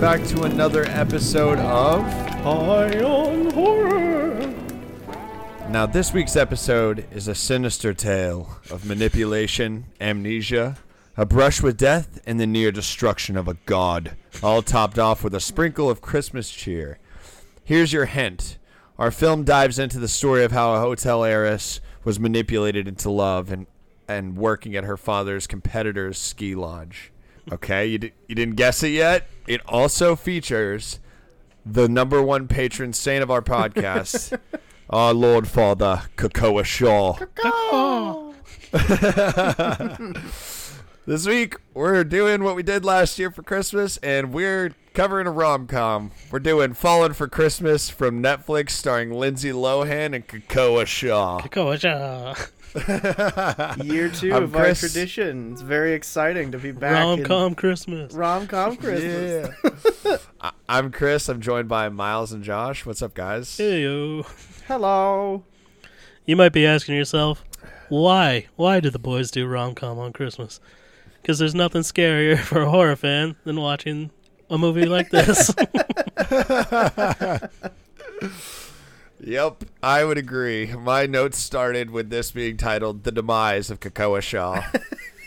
back to another episode of High on horror. Now, this week's episode is a sinister tale of manipulation, amnesia, a brush with death, and the near destruction of a god, all topped off with a sprinkle of Christmas cheer. Here's your hint our film dives into the story of how a hotel heiress was manipulated into love and, and working at her father's competitor's ski lodge. Okay, you, d- you didn't guess it yet? It also features the number one patron saint of our podcast, our Lord Father Kakoa Shaw. this week we're doing what we did last year for Christmas, and we're covering a rom com. We're doing "Falling for Christmas" from Netflix, starring Lindsay Lohan and Kakoa Shaw. Kakoa Year 2 I'm of our tradition. It's very exciting to be back rom com Christmas. in rom-com Christmas. Yeah. I- I'm Chris. I'm joined by Miles and Josh. What's up, guys? Hey yo. Hello. You might be asking yourself, why? Why do the boys do rom com on Christmas? Because there's nothing scarier for a horror fan than watching a movie like this. Yep, I would agree. My notes started with this being titled "The Demise of Kakoa Shaw."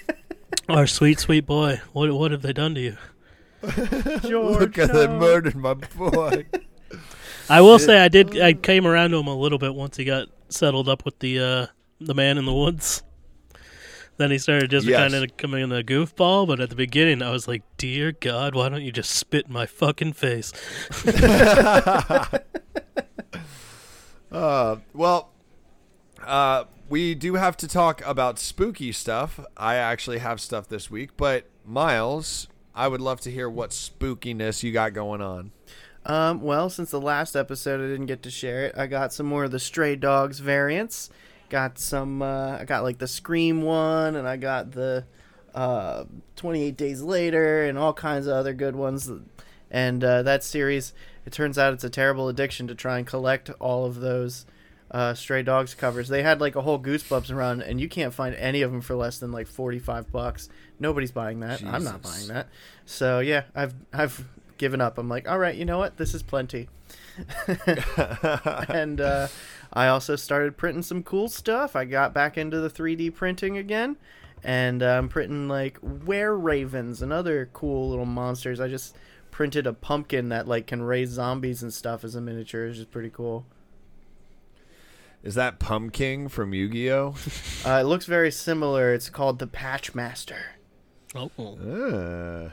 Our sweet, sweet boy. What what have they done to you? Look at they murdered my boy. I will say I did I came around to him a little bit once he got settled up with the uh the man in the woods. Then he started just Yes. kind of coming in a goofball, but at the beginning I was like, "Dear God, why don't you just spit in my fucking face?" Uh, well, uh, we do have to talk about spooky stuff. I actually have stuff this week, but Miles, I would love to hear what spookiness you got going on. Um, well, since the last episode I didn't get to share it, I got some more of the Stray Dogs variants. Got some, uh, I got like the Scream one, and I got the uh, 28 Days Later, and all kinds of other good ones. And uh, that series, it turns out it's a terrible addiction to try and collect all of those uh, Stray Dogs covers. They had like a whole Goosebumps run, and you can't find any of them for less than like 45 bucks. Nobody's buying that. I'm not buying that. So yeah, I've I've given up. I'm like, all right, you know what? This is plenty. and uh, I also started printing some cool stuff. I got back into the 3D printing again, and uh, I'm printing like were ravens and other cool little monsters. I just printed a pumpkin that like can raise zombies and stuff as a miniature, which is pretty cool. Is that Pumpkin from Yu-Gi-Oh? Uh, it looks very similar. It's called the Patch Master. Oh. Uh,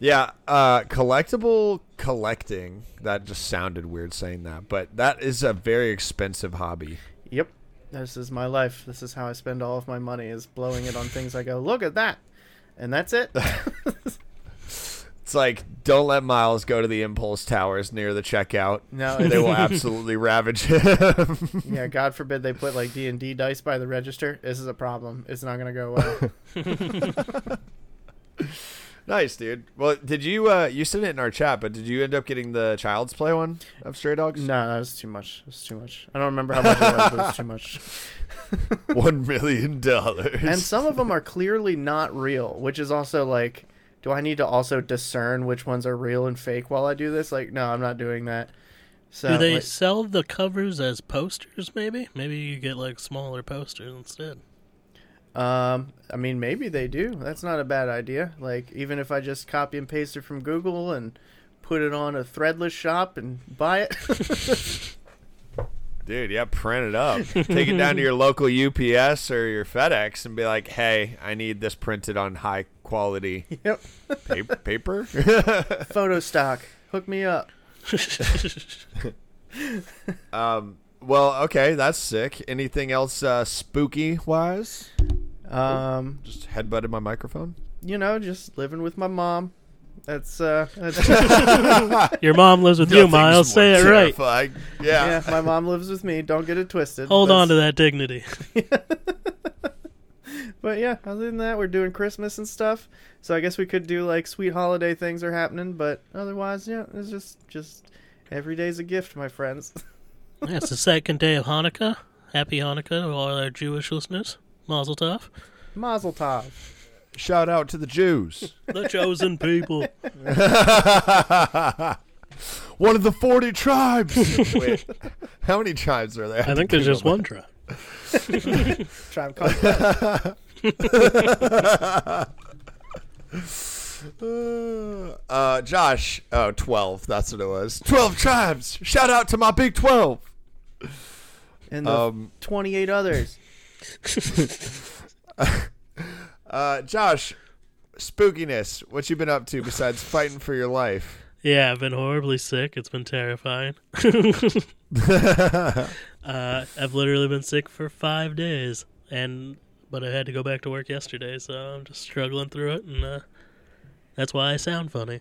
yeah, uh, collectible collecting. That just sounded weird saying that, but that is a very expensive hobby. Yep. This is my life. This is how I spend all of my money is blowing it on things I go, look at that. And that's it. It's like don't let Miles go to the impulse towers near the checkout. no, They will absolutely ravage him. yeah, God forbid they put like D&D dice by the register. This is a problem. It's not going to go well. nice, dude. Well, did you uh you sent it in our chat, but did you end up getting the Child's Play one of Stray Dogs? no, that was too much. It was too much. I don't remember how much it was, but it was too much. One million dollars. And some of them are clearly not real, which is also like, do I need to also discern which ones are real and fake while I do this? Like, no, I'm not doing that. So, Do they like- sell the covers as posters? Maybe, maybe you get like smaller posters instead. Um, I mean, maybe they do. That's not a bad idea. Like, even if I just copy and paste it from Google and put it on a threadless shop and buy it. Dude, yeah, print it up. Take it down to your local UPS or your FedEx and be like, "Hey, I need this printed on high quality yep. pa- paper." Photo stock. Hook me up. um, well, okay, that's sick. Anything else uh, spooky wise? Um, Just headbutted my microphone. you know, just living with my mom. That's uh, that's, Your mom lives with you, Nothing's Miles. Say more it right. terrifying. Yeah. yeah. My mom lives with me. Don't get it twisted. Hold on to that dignity. But yeah, other than that, we're doing Christmas and stuff. So I guess we could do like sweet holiday things are happening, but otherwise, yeah, it's just just every day's a gift, my friends. Yeah, it's the second day of Hanukkah. Happy Hanukkah to all our Jewish listeners. Mazel tov. Mazel tov. Shout out to the Jews. The chosen people. one of the 40 tribes. Wait, how many tribes are there? I think there's just one tribe. Tribe called Quest. Uh, Josh. Oh, 12. That's what it was. 12 tribes. Shout out to my big 12. and the Um, 28 others. Uh, Josh, spookiness. What you been up to besides fighting for your life? Yeah, I've been horribly sick. It's been terrifying. uh, I've literally been sick for five days, and but I had to go back to work yesterday, so I'm just struggling through it, and uh, that's why I sound funny.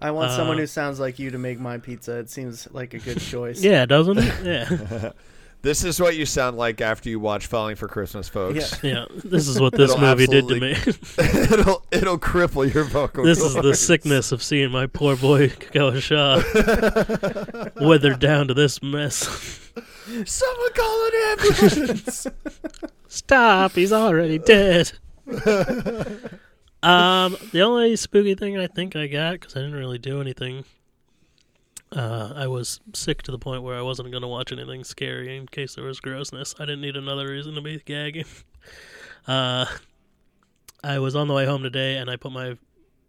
I want someone uh, who sounds like you to make my pizza. It seems like a good choice. yeah, doesn't it? Yeah, This is what you sound like after you watch Falling for Christmas, folks. yeah. This is what this It'll movie did to me. it'll it'll cripple your vocal. this is the sickness of seeing my poor boy Kagawa Shaw withered down to this mess. Someone call an ambulance. Stop! He's already dead. um, the only spooky thing I think I got because I didn't really do anything. Uh, I was sick to the point where I wasn't going to watch anything scary in case there was grossness. I didn't need another reason to be gagging. Uh, I was on the way home today and I put my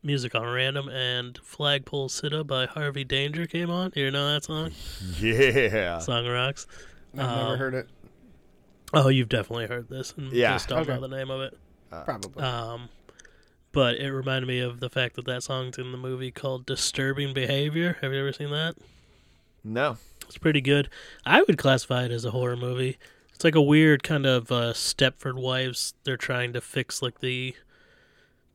music on random and Flagpole Sitta by Harvey Danger came on. You know that song? yeah. Song rocks. I've never Um, heard it. Oh, you've definitely heard this and Yeah. just don't Okay. know the name of it. Probably. Um, but it reminded me of the fact that that song's in the movie called "Disturbing Behavior." Have you ever seen that? No. It's pretty good. I would classify it as a horror movie. It's like a weird kind of uh, Stepford Wives. They're trying to fix like the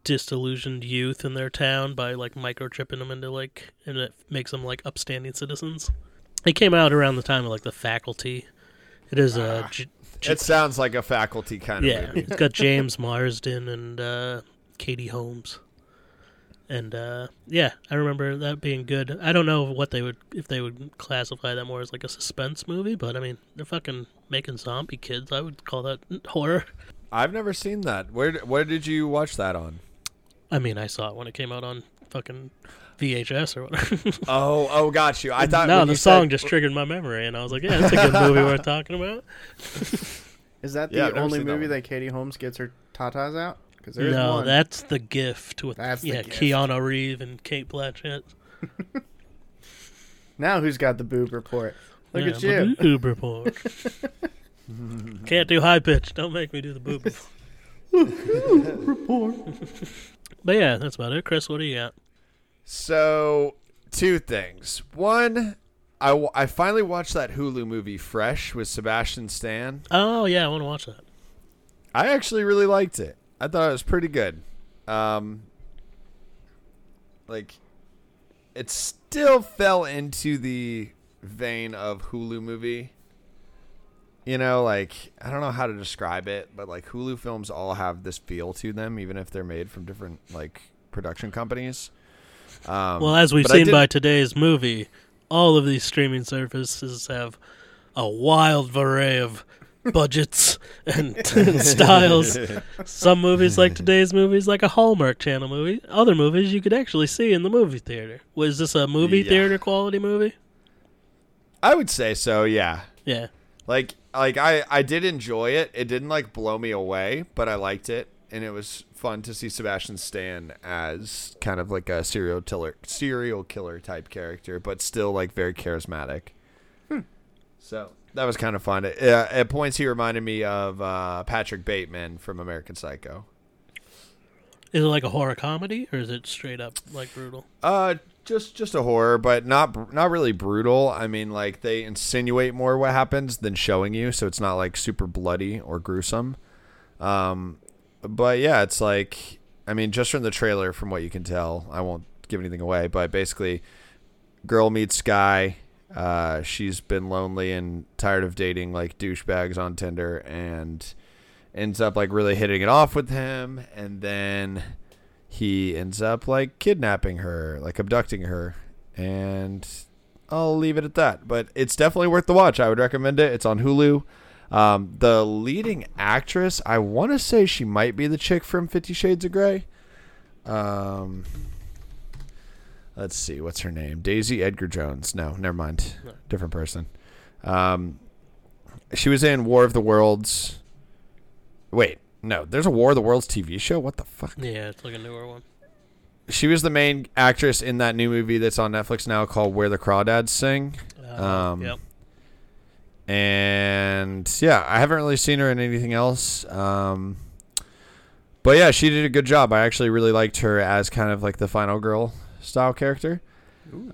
disillusioned youth in their town by like microchipping them into like, and it makes them like upstanding citizens. It came out around the time of like the Faculty. It is a J- It sounds like a faculty kind of yeah, movie. it's got James Marsden and uh, Katie Holmes, and uh, yeah, I remember that being good. I don't know what they would if they would classify that more as like a suspense movie, but I mean they're fucking making zombie kids. I would call that horror. I've never seen that. Where where did you watch that on? I mean, I saw it when it came out on fucking VHS or whatever. Oh, oh, got you. I thought no, the you song said- just triggered my memory, and I was like, yeah, that's a good movie worth talking about. Is that the yeah, only seen that movie that, Katie Holmes gets her tatas out? Because there's No, one. that's the gift with That's the yeah, gift. Keanu Reeves and Cate Blanchett. Now who's got the boob report? Look Yeah, at you. the boob report. Can't do high pitch. Don't make me do the boob report. but yeah, that's about it. Chris, what do you got? So, two things. One, I, w- I finally watched that Hulu movie Fresh with Sebastian Stan. Oh yeah, I want to watch that. I actually really liked it. I thought it was pretty good. Um, like, it still fell into the vein of Hulu movie. You know, like I don't know how to describe it, but like Hulu films all have this feel to them, even if they're made from different like production companies. Um, Well, as we've seen did- by today's movie, all of these streaming services have a wild array of budgets and, and styles. Some movies, like today's movies, like a Hallmark Channel movie. Other movies you could actually see in the movie theater. Was this a movie Yeah. theater quality movie? I would say so. Yeah, Yeah. like like I I did enjoy it. It didn't like blow me away, but I liked it, and it was fun to see Sebastian Stan as kind of like a serial killer serial killer type character, but still like very charismatic. Hmm. So that was kind of fun. It, uh, at points, he reminded me of uh, Patrick Bateman from American Psycho. Is it like a horror comedy or is it straight up like brutal? Uh, just just a horror, but not not really brutal. I mean, like they insinuate more what happens than showing you, so it's not like super bloody or gruesome. Um, but yeah, it's like I mean, just from the trailer, from what you can tell, I won't give anything away, but basically, girl meets guy. Uh, she's been lonely and tired of dating like douchebags on Tinder, and ends up like really hitting it off with him, and then he ends up like kidnapping her, like abducting her, and I'll leave it at that. But it's definitely worth the watch. I would recommend it. It's on Hulu. Um, the leading actress, I want to say she might be the chick from Fifty Shades of Grey. Um, let's see, what's her name? Daisy Edgar Jones. No, never mind, No. different person. Um, she was in War of the Worlds. Wait, no, there's a War of the Worlds TV show. What the fuck? Yeah, it's like a newer one. She was the main actress in that new movie that's on Netflix now called Where the Crawdads Sing. Uh, Um, yep. And yeah, I haven't really seen her in anything else. Um, but yeah, she did a good job. I actually really liked her as kind of like the final girl style character.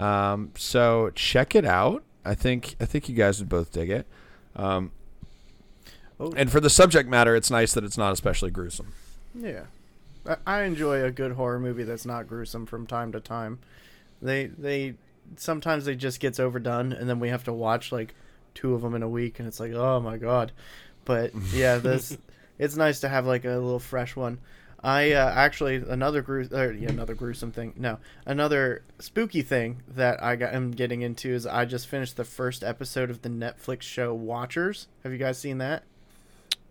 Um, so check it out. I think I think you guys would both dig it. Um, Oh. and for the subject matter, it's nice that it's not especially gruesome. Yeah, I, I enjoy a good horror movie that's not gruesome from time to time. They they sometimes they just gets overdone, and then we have to watch like two of them in a week, and it's like, oh my god. But yeah, this it's nice to have like a little fresh one. I uh, actually another gru- or, yeah, another gruesome thing. No, another spooky thing that I got, am getting into is I just finished the first episode of the Netflix show Watchers. Have you guys seen that?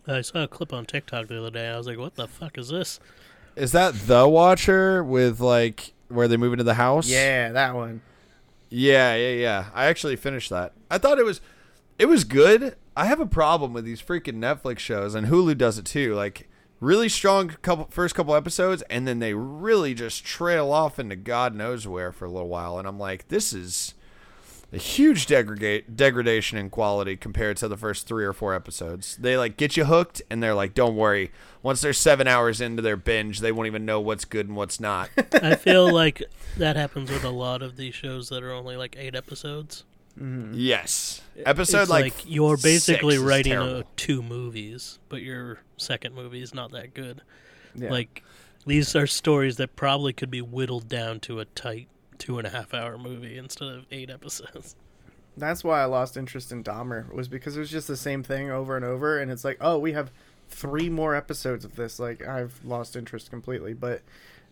I saw a clip on TikTok the other day. I was like, "What the fuck is this?" Is that the Watcher with like where they move into the house? Yeah, that one. Yeah, yeah, yeah. I actually finished that. I thought it was it was good. I have a problem with these freaking Netflix shows and Hulu does it too. Like really strong couple first couple episodes and then they really just trail off into God knows where for a little while and I'm like this is a huge degrade degradation in quality compared to the first 3 or 4 episodes. They like get you hooked and they're like don't worry. Once they're 7 hours into their binge, they won't even know what's good and what's not. I feel like that happens with a lot of these shows that are only like eight episodes. Hmm yes. Episode It's like, you're basically writing uh two movies, but your second movie is not that good. Yeah. Like these are stories that probably could be whittled down to a tight two and a half hour movie instead of eight episodes. That's why I lost interest in Dahmer was because it was just the same thing over and over, and it's like, oh, we have three more episodes of this. Like I've lost interest completely. But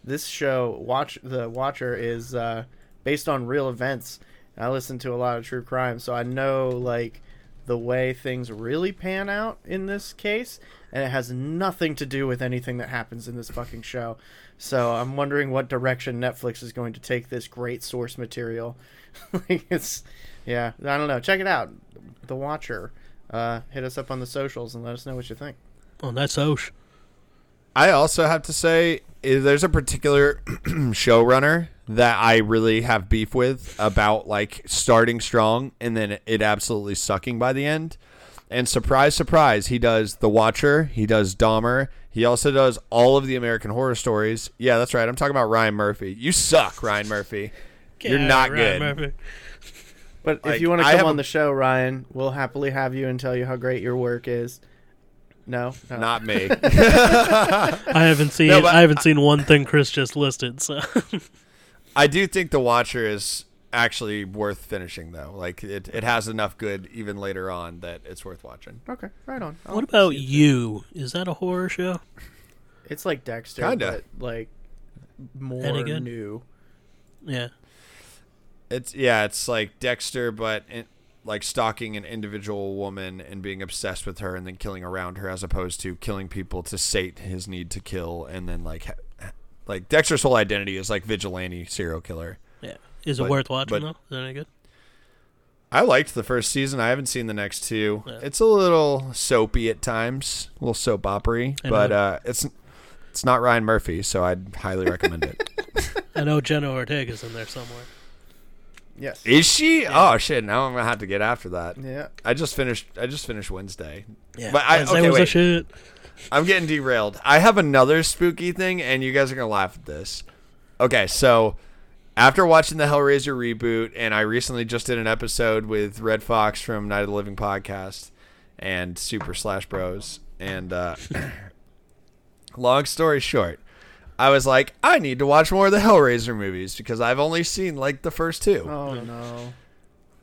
this show, Watch the Watcher, is uh, based on real events. I listen to a lot of true crime, so I know like the way things really pan out in this case, and it has nothing to do with anything that happens in this fucking show. So I'm wondering what direction Netflix is going to take this great source material. like it's yeah, I don't know. Check it out. The Watcher. Uh, hit us up on the socials and let us know what you think. On that's Osh. I also have to say is there's a particular showrunner that I really have beef with about like starting strong and then it absolutely sucking by the end. And surprise, surprise, he does The Watcher, he does Dahmer, he also does all of the American Horror Stories. Yeah, that's right. I'm talking about Ryan Murphy. You suck, Ryan Murphy. You're not Ryan good. Murphy. But Like, if you want to come on a- the show, Ryan, we'll happily have you and tell you how great your work is. No, no. Not me. I haven't seen No, I haven't seen one thing Chris just listed. So I do think The Watcher is actually worth finishing though. Like it, it has enough good even later on that it's worth watching. Okay, right on. I'll what about see it. you? Is that a horror show? It's like Dexter, Kinda. but like more Any good? new. Yeah. It's yeah, it's like Dexter, but in, like stalking an individual woman and being obsessed with her, and then killing around her, as opposed to killing people to sate his need to kill, and then like ha- like Dexter's whole identity is like vigilante serial killer. Yeah. Is it But- worth watching but- though? Is that any good? I liked the first season. I haven't seen the next two. Yeah. It's a little soapy at times, a little soap opery, but uh, it's it's not Ryan Murphy, so I'd highly recommend it. I know Jenna Ortega's in there somewhere. Yes. Is she? Oh shit! Now I'm gonna have to get after that. Yeah. I just finished. I just finished Wednesday. Yeah. But I- Wednesday okay, was a shit. I'm getting derailed. I have another spooky thing, and you guys are gonna laugh at this. Okay, so after watching the Hellraiser reboot, and I recently just did an episode with Red Fox from Night of the Living podcast and Super Slash Bros. And uh, long story short, I was like, I need to watch more of the Hellraiser movies because I've only seen like the first two. Oh no.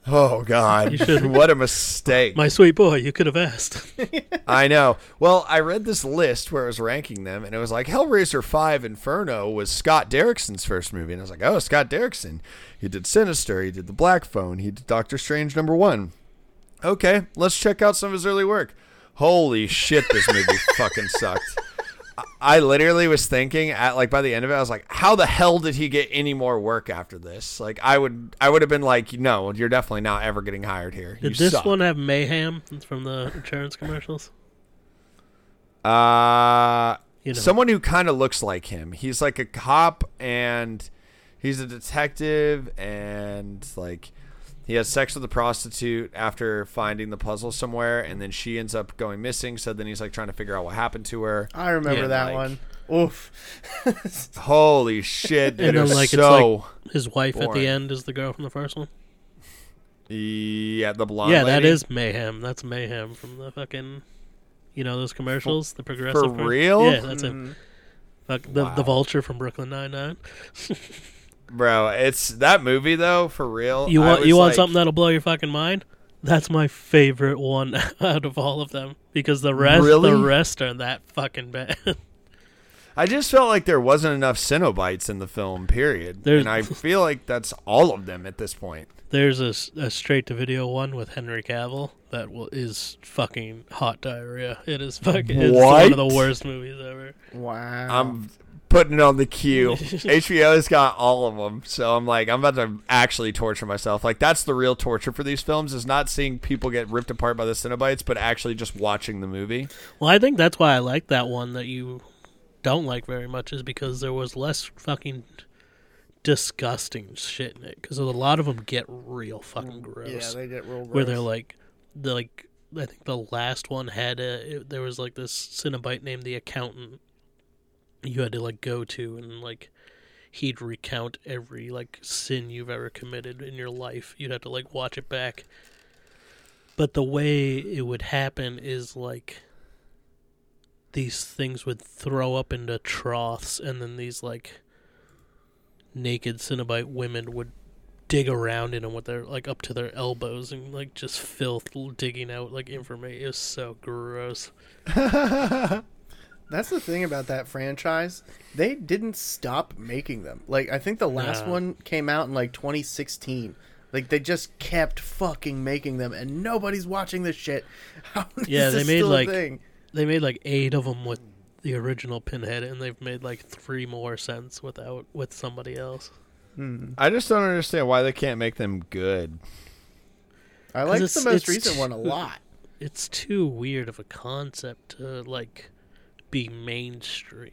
Oh God, what a mistake! My sweet boy, you could have asked. I know. Well, I read this list where it was ranking them, and it was like Hellraiser 5 Inferno was Scott Derrickson's first movie. And I was like, oh, Scott Derrickson. He did Sinister. He did The Black Phone. He did Doctor Strange number one. Okay, let's check out some of his early work. Holy shit, this movie fucking sucked. I- literally was thinking at like by the end of it, I was like, how the hell did he get any more work after this? Like, I would, I would have been like, no, you're definitely not ever getting hired here. Did you this suck. one have mayhem from the insurance commercials? Uh, You know, someone who kind of looks like him. He's like a cop and he's a detective and like he has sex with a prostitute after finding the puzzle somewhere and then she ends up going missing so then he's like trying to figure out what happened to her I remember Yeah, that like- one. Oof. holy shit dude, And it then, was like, it's so his wife at boring. the end is the girl from the first one. yeah the blonde yeah, that lady. is mayhem. That's mayhem from the fucking, you know, those commercials. The progressive. one? real? Yeah, that's him. Mm. Fuck, the Wow. the vulture from Brooklyn Nine Nine. bro it's that movie though for real You want you want like- something that'll blow your fucking mind? That's my favorite one out of all of them because the rest Really? the rest are that fucking bad. I just felt like there wasn't enough Cenobites in the film, period. There's- and I feel like that's all of them at this point. There's a, straight to video one with Henry Cavill that will, is fucking hot diarrhea. It is fucking it's one of the worst movies ever. Wow. I'm putting it on the queue. HBO's got all of them, so I'm like, I'm about to actually torture myself. Like that's the real torture for these films is not seeing people get ripped apart by the Cenobites, but actually just watching the movie. Well, I think that's why I like that one that you don't like very much is because there was less fucking disgusting shit in it. Because a lot of them get real fucking mm, gross. yeah, they get real gross. where they're like, the like I think the last one had a it, there was like this Cenobite named the accountant. You had to like go to and like he'd recount every like sin you've ever committed in your life. You'd have to like watch it back. But the way it would happen is like these things would throw up into troughs and then these like naked Cenobite women would dig around in them with their like up to their elbows and like just filth digging out like information. It was so gross. That's the thing about that franchise. They didn't stop making them. Like I think the last No. one came out in like 2016. Like they just kept fucking making them, and nobody's watching this shit. How is Yeah, they this made, still like- thing? They made like eight of them with the original Pinhead, and they've made like three more since without with somebody else. Hmm. I just don't understand why they can't make them good. I like the most recent t- one a lot. It's too weird of a concept to like be mainstream.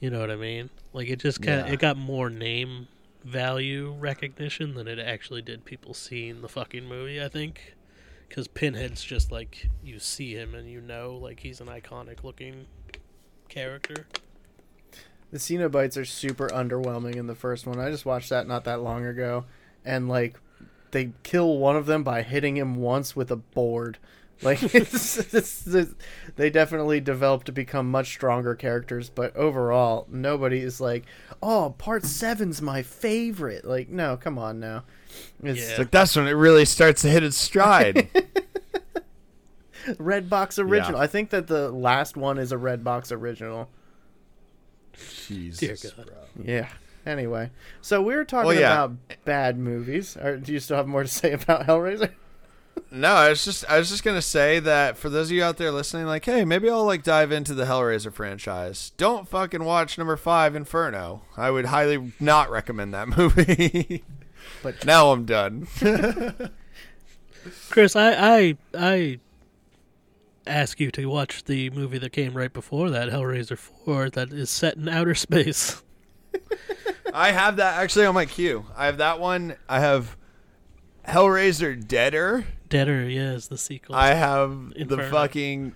You know what I mean? Like it just kind of Yeah. it got more name value recognition than it actually did people seeing the fucking movie. I think because Pinhead's just like you see him and you know like he's an iconic looking character. The Cenobites are super underwhelming in the first one. I just watched that not that long ago, and like they kill one of them by hitting him once with a board. Like it's, it's, it's- they definitely developed to become much stronger characters, but overall, nobody is like, "Oh, part seven's my favorite." Like, no, come on now. It's Yeah. It's like that's when it really starts to hit its stride. Redbox original. Yeah. I think that the last one is a Redbox original. Jesus, Dear God. bro. Yeah. Anyway, so we were talking Well, yeah. about bad movies. Or do you still have more to say about Hellraiser? No, I was just I was just gonna say that for those of you out there listening, like, hey, maybe I'll like dive into the Hellraiser franchise. Don't fucking watch number five, Inferno. I would highly not recommend that movie. But now I'm done. Chris, I I I ask you to watch the movie that came right before that, Hellraiser Four, that is set in outer space. I have that actually on my queue. I have that one. I have Hellraiser Deader. Deader, yeah, is the sequel. I have the fucking.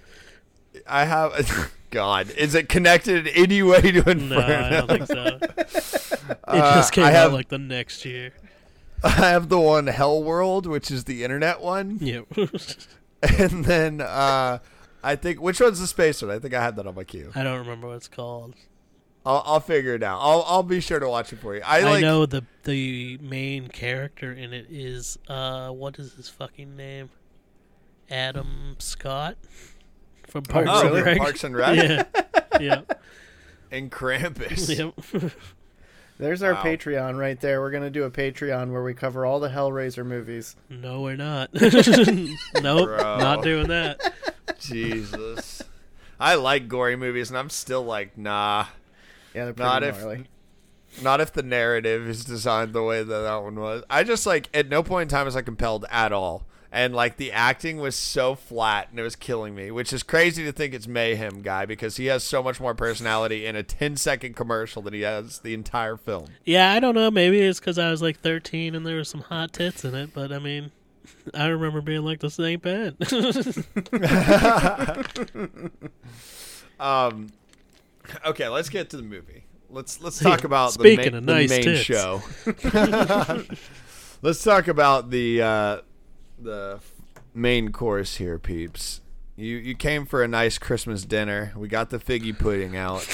I have. God, is it connected in any way to Inferno? no, I don't think so. It Uh, just came I have, out like the next year. I have the one Hell World, which is the internet one, Yeah. and then uh, I think which one's the space one? I think I had that on my queue. I don't remember what it's called. I'll, I'll figure it out. I'll I'll be sure to watch it for you. I I, like. know the the main character in it is uh what is his fucking name? Adam Scott from Parks Oh, and Rec. Parks and Rec Yeah. yeah. and Krampus. Yep. there's our Wow. Patreon right there. We're gonna do a Patreon where we cover all the Hellraiser movies. No, we're not. nope, Bro. not doing that. Jesus. I like gory movies, and I'm still like, nah. Yeah, they're Not pretty if- Not if the narrative is designed the way that that one was. I just like at no point in time was I compelled at all, and like the acting was so flat and it was killing me. Which is crazy to think it's Mayhem guy because he has so much more personality in a 10 second commercial than he has the entire film. Yeah, I don't know. Maybe it's because I was like 13 and there was some hot tits in it, but I mean, I remember being like, this ain't bad. Um, okay, let's get to the movie. Let's let's talk about the Speaking main, the main tits. show. let's talk about the uh, the main course here, peeps. You you came for a nice Christmas dinner. We got the figgy pudding out.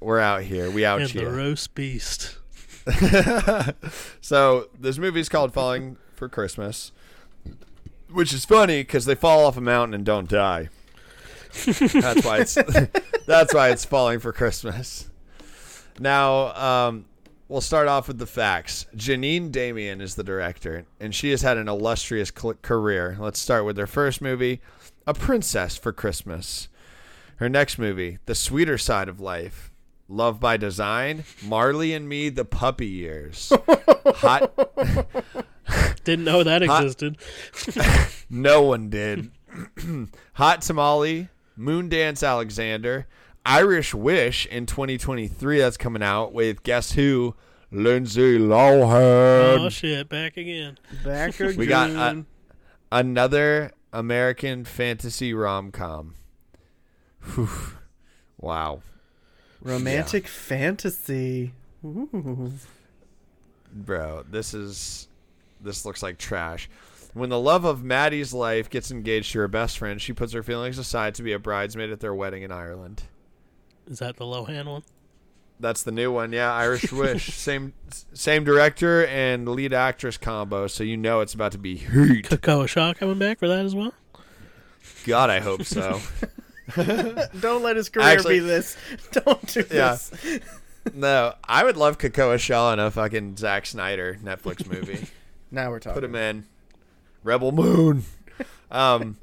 We're out here. We out and the here. roast beast. so this movie's called Falling for Christmas, which is funny because they fall off a mountain and don't die. That's why it's that's why it's Falling for Christmas. Now, um, we'll start off with the facts. Janeen Damian is the director, and she has had an illustrious cl- career. Let's start with her first movie, A Princess for Christmas. Her next movie, The Sweeter Side of Life. Love by Design, Marley and Me, The Puppy Years. Hot. Didn't know that Hot- existed. No one did. Hot Tamale, Moondance Alexander, Irish Wish in 2023 that's coming out with guess who? Lindsay Lohan. Oh shit! Back again. Back again. We got, uh, Another American fantasy rom-com. Wow. romantic fantasy. Ooh. Bro, this is this looks like trash. When the love of Maddie's life gets engaged to her best friend, she puts her feelings aside to be a bridesmaid at their wedding in Ireland. Is that the Lohan one? That's the new one, yeah. Irish Wish, same same director and lead actress combo, so you know it's about to be heat. Cocoa Shaw coming back for that as well. God, I hope so. Don't let his career Actually- be this. Don't do Yeah. this. no, I would love Cocoa Shaw in a fucking Zack Snyder Netflix movie. Now we're talking. Put him in Rebel Moon. Um,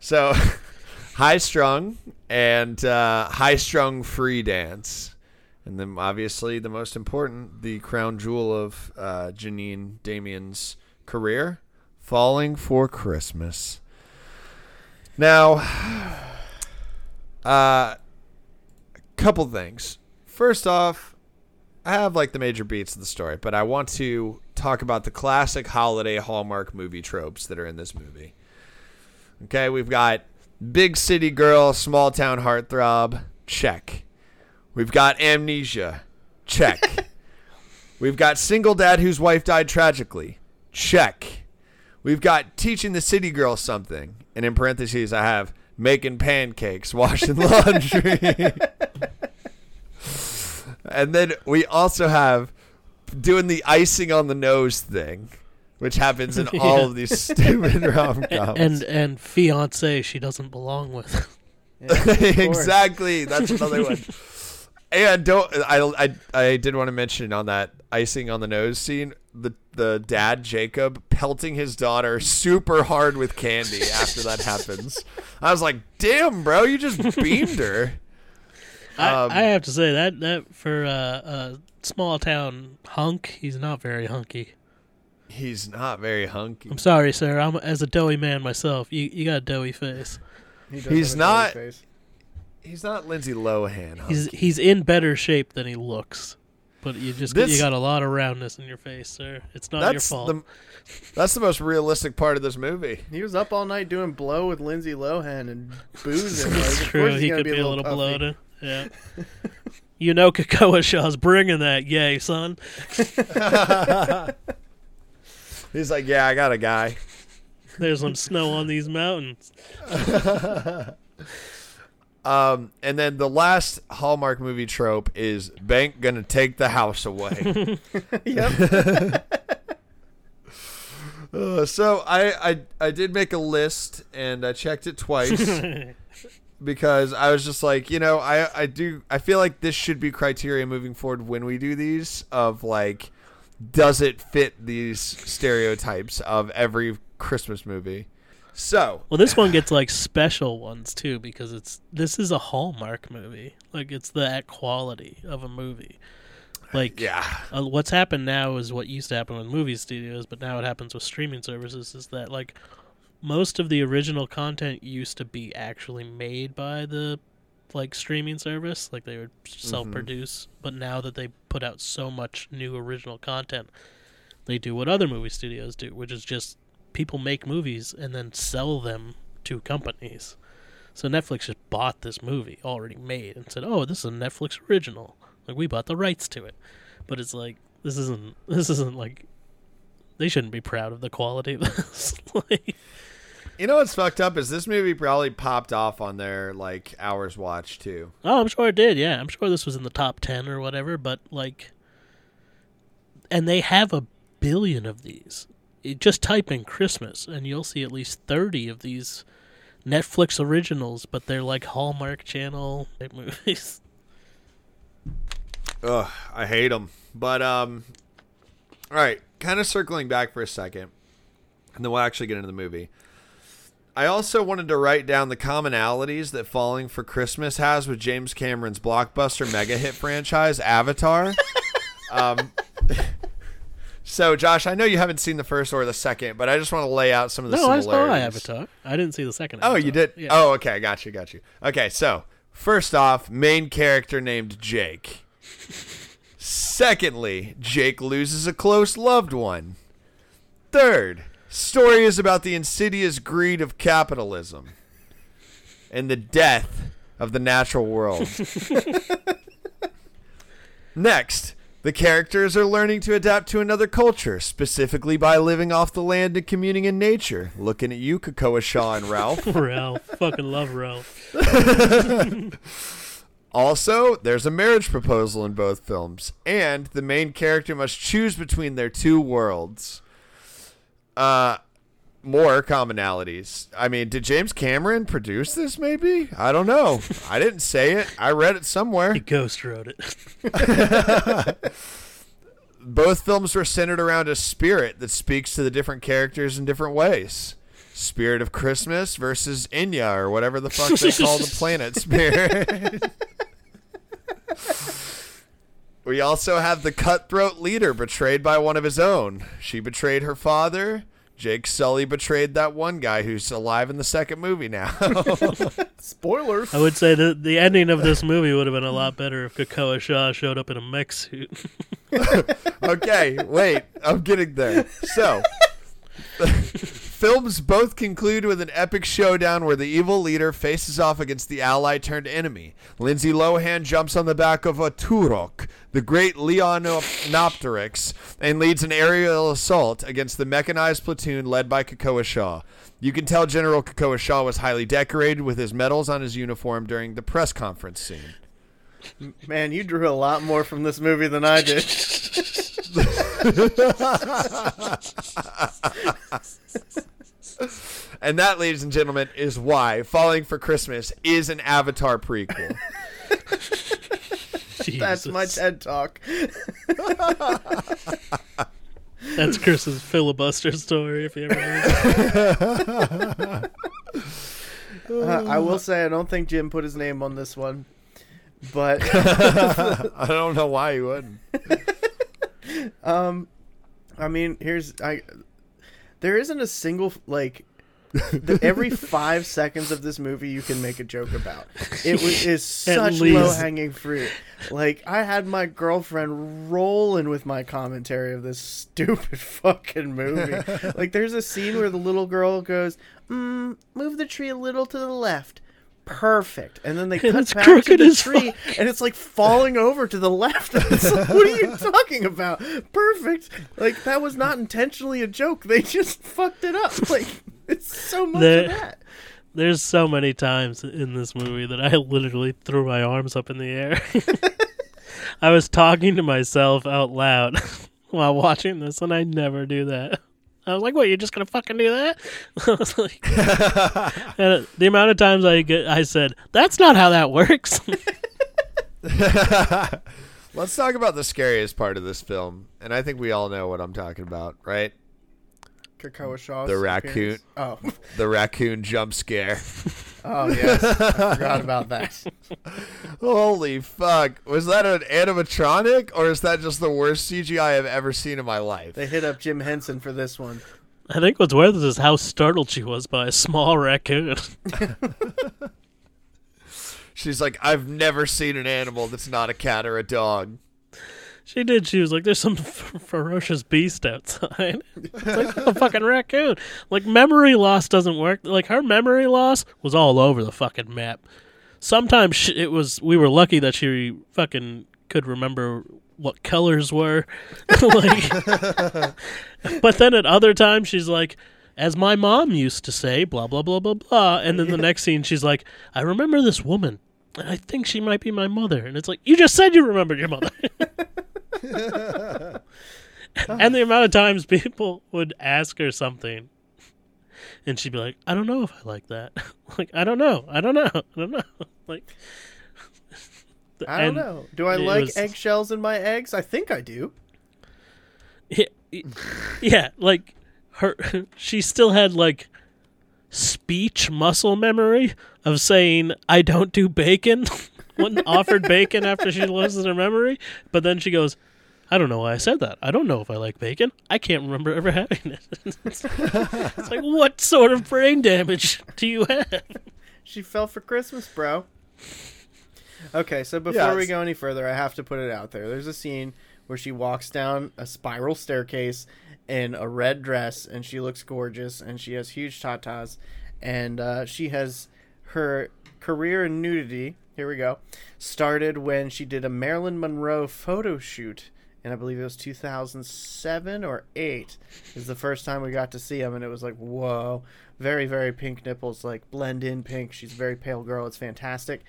so high strung and uh, high strung free dance, and then obviously the most important, the crown jewel of uh, Janeen Damian's career, falling for Christmas. Now, uh, couple things. First off, I have like the major beats of the story, but I want to talk about the classic holiday Hallmark movie tropes that are in this movie. Okay, we've got big city girl, small town heartthrob, check. We've got amnesia, check. we've got single dad whose wife died tragically, check. We've got teaching the city girl something, and in parentheses I have making pancakes, washing laundry. And then we also have doing the icing on the nose thing, which happens in all of these stupid rom coms. And and fiance she doesn't belong with. Yeah, exactly, that's another one. And don't I, I I did want to mention on that icing on the nose scene the the dad Jacob pelting his daughter super hard with candy after that happens. I was like, "Damn, bro, you just beamed her." Um, I, I have to say that that for uh, a small town hunk, he's not very hunky. He's not very hunky. I'm sorry, sir. I'm as a doughy man myself. You you got a doughy face. He He's not- face. He's not Lindsay Lohan. Hunky. He's he's in better shape than he looks. But you just This- you got a lot of roundness in your face, sir. It's not your that's fault. the that's the most realistic part of this movie. He was up all night doing blow with Lindsay Lohan and boozing. Like, It's of true. He could be, a little puffy. bloated. Yeah. you know, Kakoa Shaw's bringing that, yay, son. He's like, yeah, I got a guy. There's some snow on these mountains. Um, and then the last Hallmark movie trope is bank gonna take the house away. Yep. uh, so I, I I did make a list and I checked it twice because I was just like, you know, I I do I feel like this should be criteria moving forward when we do these of like, does it fit these stereotypes of every Christmas movie? So, Well, this one gets like special ones too because it's this is a Hallmark movie. Like it's that quality of a movie. Like yeah. uh, what's happened now is what used to happen with movie studios, but now it happens with streaming services. Is that like most of the original content used to be actually made by the like streaming service, like they would mm-hmm. self-produce. But now that they put out so much new original content, they do what other movie studios do, which is just people make movies and then sell them to companies. So Netflix just bought this movie already made and said, "Oh, this is a Netflix original. Like we bought the rights to it." But it's like this isn't this isn't like they shouldn't be proud of the quality of this. like, You know what's fucked up is this movie probably popped off on their like hours watch too. oh, I'm sure it did. Yeah, I'm sure this was in the top 10 or whatever, but like and they have a billion of these. It, just type in Christmas and you'll see at least 30 of these Netflix originals, but they're like Hallmark Channel type movies. Ugh, I hate them. But um, all right, kind of circling back for a second, and then we'll actually get into the movie. I also wanted to write down the commonalities that Falling for Christmas has with James Cameron's blockbuster mega hit franchise Avatar. um, so, Josh, I know you haven't seen the first or the second, but I just want to lay out some of the No, I similarities. saw Avatar. I didn't see the second. Oh, you did? Yeah. Oh, okay. Got you. Got you. Okay, so first off, main character named Jake. Secondly, Jake loses a close loved one. Third, story is about the insidious greed of capitalism and the death of the natural world. Next, the characters are learning to adapt to another culture, specifically by living off the land and communing in nature. Looking at you, Kakoa Shaw and Ralph. Ralph. Fucking love Ralph. Also, there's a marriage proposal in both films, and the main character must choose between their two worlds. Uh, more commonalities. I mean, did James Cameron produce this? Maybe I don't know. I didn't say it. I read it somewhere. He ghost wrote it. Both films were centered around a spirit that speaks to the different characters in different ways. Spirit of Christmas versus Eywa or whatever the fuck they call the planet spirit. We also have the cutthroat leader betrayed by one of his own. She betrayed her father. Jake Sully betrayed that one guy who's alive in the second movie now. Spoilers. I would say that the ending of this movie would have been a lot better if Kakoa Shaw showed up in a mech suit. okay, wait, I'm getting there. So, films both conclude with an epic showdown where the evil leader faces off against the ally turned enemy. Lindsay Lohan jumps on the back of a Toruk, the great Leonopteryx, and leads an aerial assault against the mechanized platoon led by Kakoa Shaw. You can tell General Kakoa Shaw was highly decorated with his medals on his uniform during the press conference scene. Man, you drew a lot more from this movie than I did. And that, ladies and gentlemen, is why Falling for Christmas is an Avatar prequel. That's my TED talk. That's Chris's filibuster story. If you ever heard it. Uh, I will say I don't think Jim put his name on this one, but I don't know why he wouldn't. Um, I mean, here's I. There isn't a single like. the, every five seconds of this movie, you can make a joke about. It was is such low hanging fruit. Like I had my girlfriend rolling with my commentary of this stupid fucking movie. like there's a scene where the little girl goes, mm, "Move the tree a little to the left." Perfect, and then they And cut back to the tree, and it's like falling over to the left. It's like, what are you talking about? Perfect. Like that was not intentionally a joke. They just fucked it up. Like it's so much of that. There's so many times in this movie that I literally threw my arms up in the air. I was talking to myself out loud while watching this, and I never do that. I was like, "What? You're just gonna fucking do that?" I was like, and the amount of times I get, I said, "That's not how that works." Let's talk about the scariest part of this film, and I think we all know what I'm talking about, right? Krakoa Shaw's The raccoon. appearance. Oh, The raccoon jump scare. oh yes, I forgot about that. Holy fuck. Was that an animatronic or is that just the worst CGI I've ever seen in my life? They hit up Jim Henson for this one. I think what's worse is how startled she was by a small raccoon. She's like, I've never seen an animal that's not a cat or a dog. She did. She was like, "There's some f- ferocious beast outside." it's like a fucking raccoon. Like memory loss doesn't work. Like her memory loss was all over the fucking map. Sometimes sh it was. We were lucky that she fucking could remember what colors were. like, but then at other times she's like. As my mom used to say, blah blah blah blah blah, and then the next scene she's like, "I remember this woman, and I think she might be my mother." And it's like, "You just said you remembered your mother." and the amount of times people would ask her something and she'd be like i don't know if i like that like i don't know i don't know i don't know like I don't know. Do I like was- eggshells in my eggs? I think I do. yeah, yeah like her she still had like speech muscle memory of saying i don't do bacon when offered bacon after she loses her memory but then she goes I don't know why I said that. I don't know if I like bacon. I can't remember ever having it. it's like, what sort of brain damage do you have? She fell for Christmas, bro. Okay, so before we go any further, I have to put it out there. There's a scene where she walks down a spiral staircase in a red dress, and she looks gorgeous, and she has huge tatas, and uh, she has her career in nudity. Here we go. Started when she did a Marilyn Monroe photo shoot, and I believe it was 2007 or eight. Is the first time we got to see him, and it was like, whoa, very very pink nipples, like blend in pink. She's a very pale girl. It's fantastic.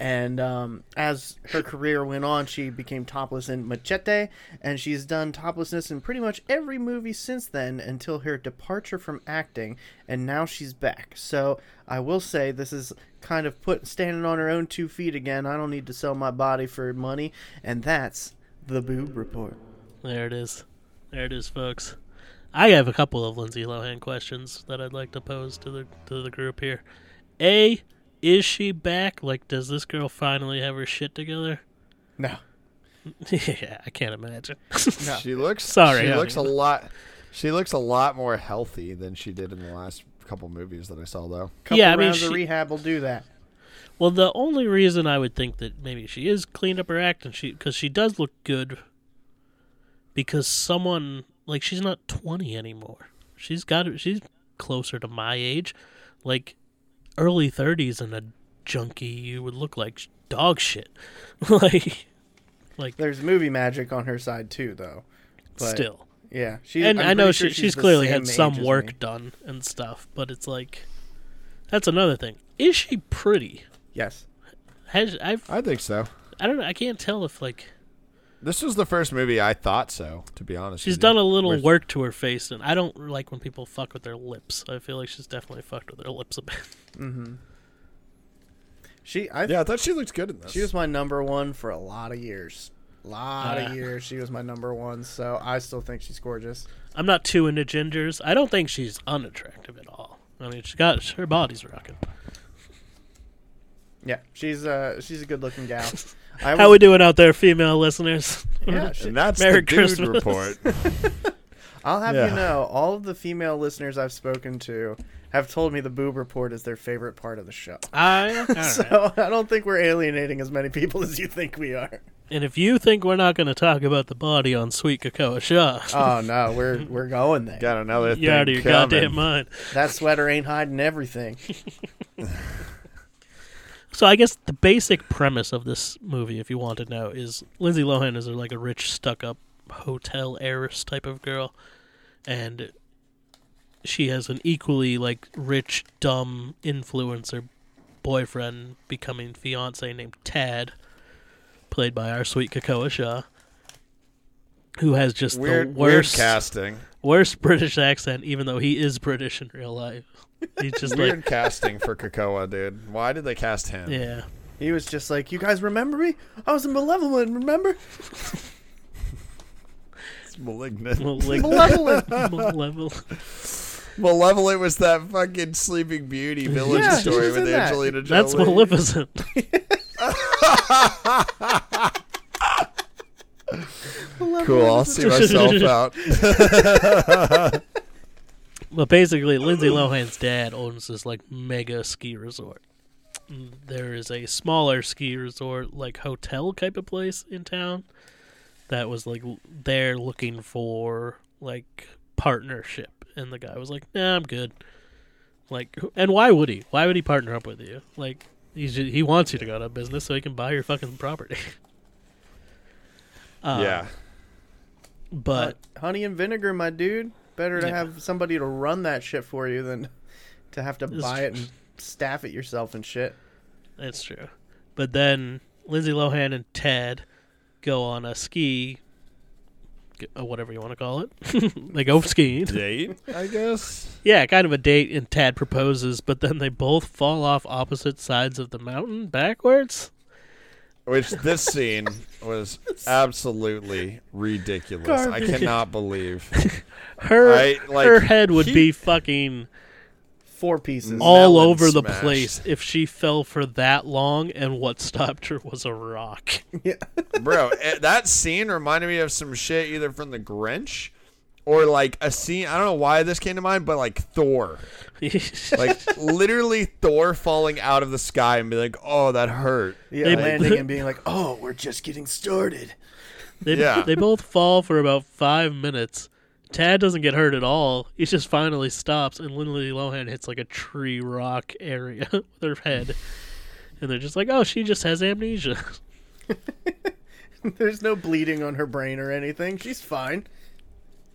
And um, as her career went on, she became topless in Machete, and she's done toplessness in pretty much every movie since then until her departure from acting, and now she's back. So I will say this is kind of put standing on her own two feet again. I don't need to sell my body for money, and that's the boob report. There it is. There it is, folks. I have a couple of Lindsay Lohan questions that I'd like to pose to the to the group here. A, is she back? Like, does this girl finally have her shit together? No, yeah, I can't imagine. no. She looks Sorry, She I looks a lot she looks a lot more healthy than she did in the last couple movies that I saw though. Couple Yeah, I mean, rounds of rehab will do that. Well, the only reason I would think that maybe she is cleaned up her act and she because she does look good because someone like she's not 20 anymore. She's got she's closer to my age, like early 30s and a junkie you would look like dog shit. like like There's movie magic on her side too, though. But, still. yeah, she. and I'm know pretty she, sure she's clearly had some work done and stuff, but it's like that's another thing. Is she pretty? Yes. Has I've I think so. I don't know. I can't tell if like This was the first movie I thought so, to be honest. she's with done you. a little With- work to her face, and I don't like when people fuck with their lips. I feel like she's definitely fucked with her lips a bit. Mm-hmm. She. I. Yeah, I thought she looked good in this. She was my number one for a lot of years. A Lot Yeah. of years. She was my number one. So I still think she's gorgeous. I'm not too into gingers. I don't think she's unattractive at all. I mean, she got her body's rocking. Yeah, she's uh she's a good looking gal. I How we doing out there, female listeners? Yeah, she- and that's Merry the dude report. I'll have Yeah. you know, all of the female listeners I've spoken to have told me the boob report is their favorite part of the show. I, all right. So I don't think we're alienating as many people as you think we are. And if you think we're not going to talk about the body on Sweet Cocoa Shaw, Oh no, we're we're going there. Got another thing you're out of your coming. goddamn mind. That sweater ain't hiding everything. So I guess the basic premise of this movie, if you want to know, is Lindsay Lohan is like a rich, stuck-up hotel heiress type of girl, and she has an equally like rich, dumb influencer boyfriend becoming fiance named Tad, played by our sweet Cocoa Shaw, who has just Weird, the worst, casting. worst British accent, even though he is British in real life. He's just Weird like, casting for Cocoa, dude. Why did they cast him? yeah. He was just like, "You guys remember me? I was in Malevolent. Remember? It's malignant. Malevolent. Malevolent." Malevolent. Malevolent was that fucking Sleeping Beauty village Yeah, story with in that. Angelina Jolie. That's Maleficent. Cool. I'll see myself out. But basically, Lindsay Lohan's dad owns this like mega ski resort. Mm, There is a smaller ski resort, like hotel type of place in town, that was like l- there looking for like partnership, and the guy was like, "Nah, I'm good." Like, and why would he? Why would he partner up with you? Like, he's ju- he wants you to go out of business so he can buy your fucking property. Uh, yeah. but honey and vinegar, my dude. Better to Yeah. have somebody to run that shit for you than to have to It's buy it and staff it yourself and shit. That's true. But then Lindsay Lohan and Ted go on a ski, g- uh, whatever you want to call it. they go skiing. Date, I guess. Yeah, kind of a date, and Tad proposes, but then they both fall off opposite sides of the mountain backwards. Which this scene was absolutely ridiculous. I cannot believe. Her I, like, her head would he- be fucking Four pieces. all melon over the place if she fell for that long, and what stopped her was a rock. yeah. Bro, eh, that scene reminded me of some shit either from The Grinch or like a scene. I don't know why this came to mind, but like Thor. Like literally Thor falling out of the sky and be like, oh, that hurt. Yeah, They- landing and being like, "Oh, we're just getting started." They Yeah. they both fall for about five minutes. Tad doesn't get hurt at all. He just finally stops, and Lindsay Lohan hits like a tree rock area with her head, and they're just like, "Oh, she just has amnesia." There's no bleeding on her brain or anything. She's fine.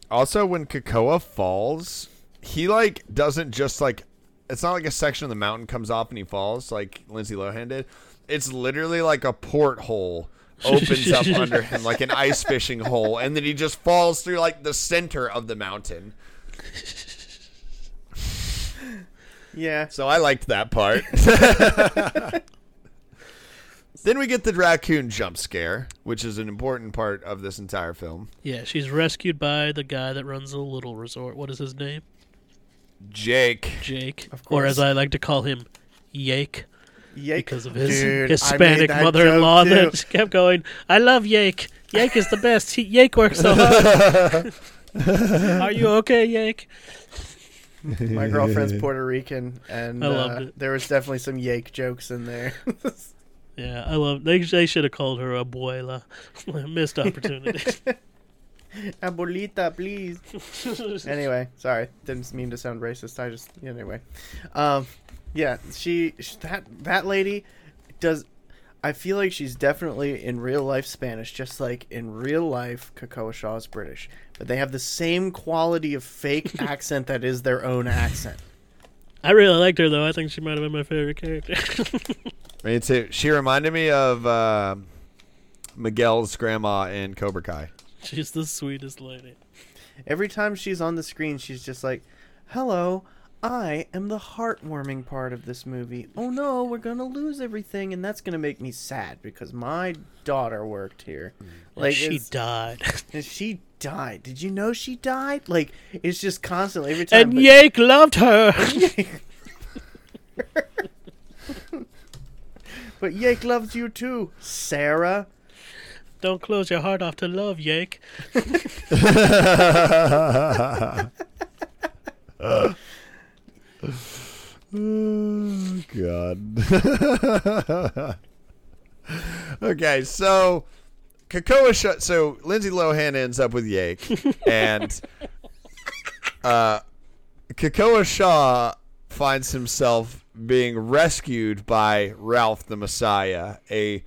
Also, when Kakoa falls, he like doesn't just like. It's not like a section of the mountain comes off and he falls like Lindsay Lohan did. It's literally like a porthole opens up under him like an ice fishing hole, and then he just falls through like the center of the mountain. Yeah. So I liked that part. then we get the raccoon jump scare, which is an important part of this entire film. yeah, she's rescued by the guy that runs the little resort. What is his name? Jake. Jake, Of or course. as I like to call him, Yake, Yake. because of his Dude, Hispanic mother-in-law that kept going. I love Yake. Yake is the best. He, Yake works so hard. Are you okay, Yake? My girlfriend's Puerto Rican, and uh, there was definitely some yake jokes in there. Yeah, I love. They they should have called her abuela. Missed opportunity. Abuelita, please. anyway, sorry, didn't mean to sound racist. I just anyway, um, yeah, she sh- that that lady does. I feel like she's definitely in real life Spanish, just like in real life, Kakoa Shaw is British, but they have the same quality of fake accent that is their own accent. I really liked her though. I think she might have been my favorite character. Me too. She reminded me of uh, Miguel's grandma in Cobra Kai. She's the sweetest lady. Every time she's on the screen, she's just like, "Hello, I am the heartwarming part of this movie. Oh no, we're gonna lose everything, and that's gonna make me sad because my daughter worked here. Mm. Like she it's- died. and she died. Did you know she died? Like it's just constantly every time. and but- Yake loved her. but Yake loves you too, Sarah. Don't close your heart off to love, Yake. Oh God. okay, so Kakoa Shaw. So Lindsay Lohan ends up with Yake, and uh, Kakoa Shaw finds himself being rescued by Ralph the Messiah, a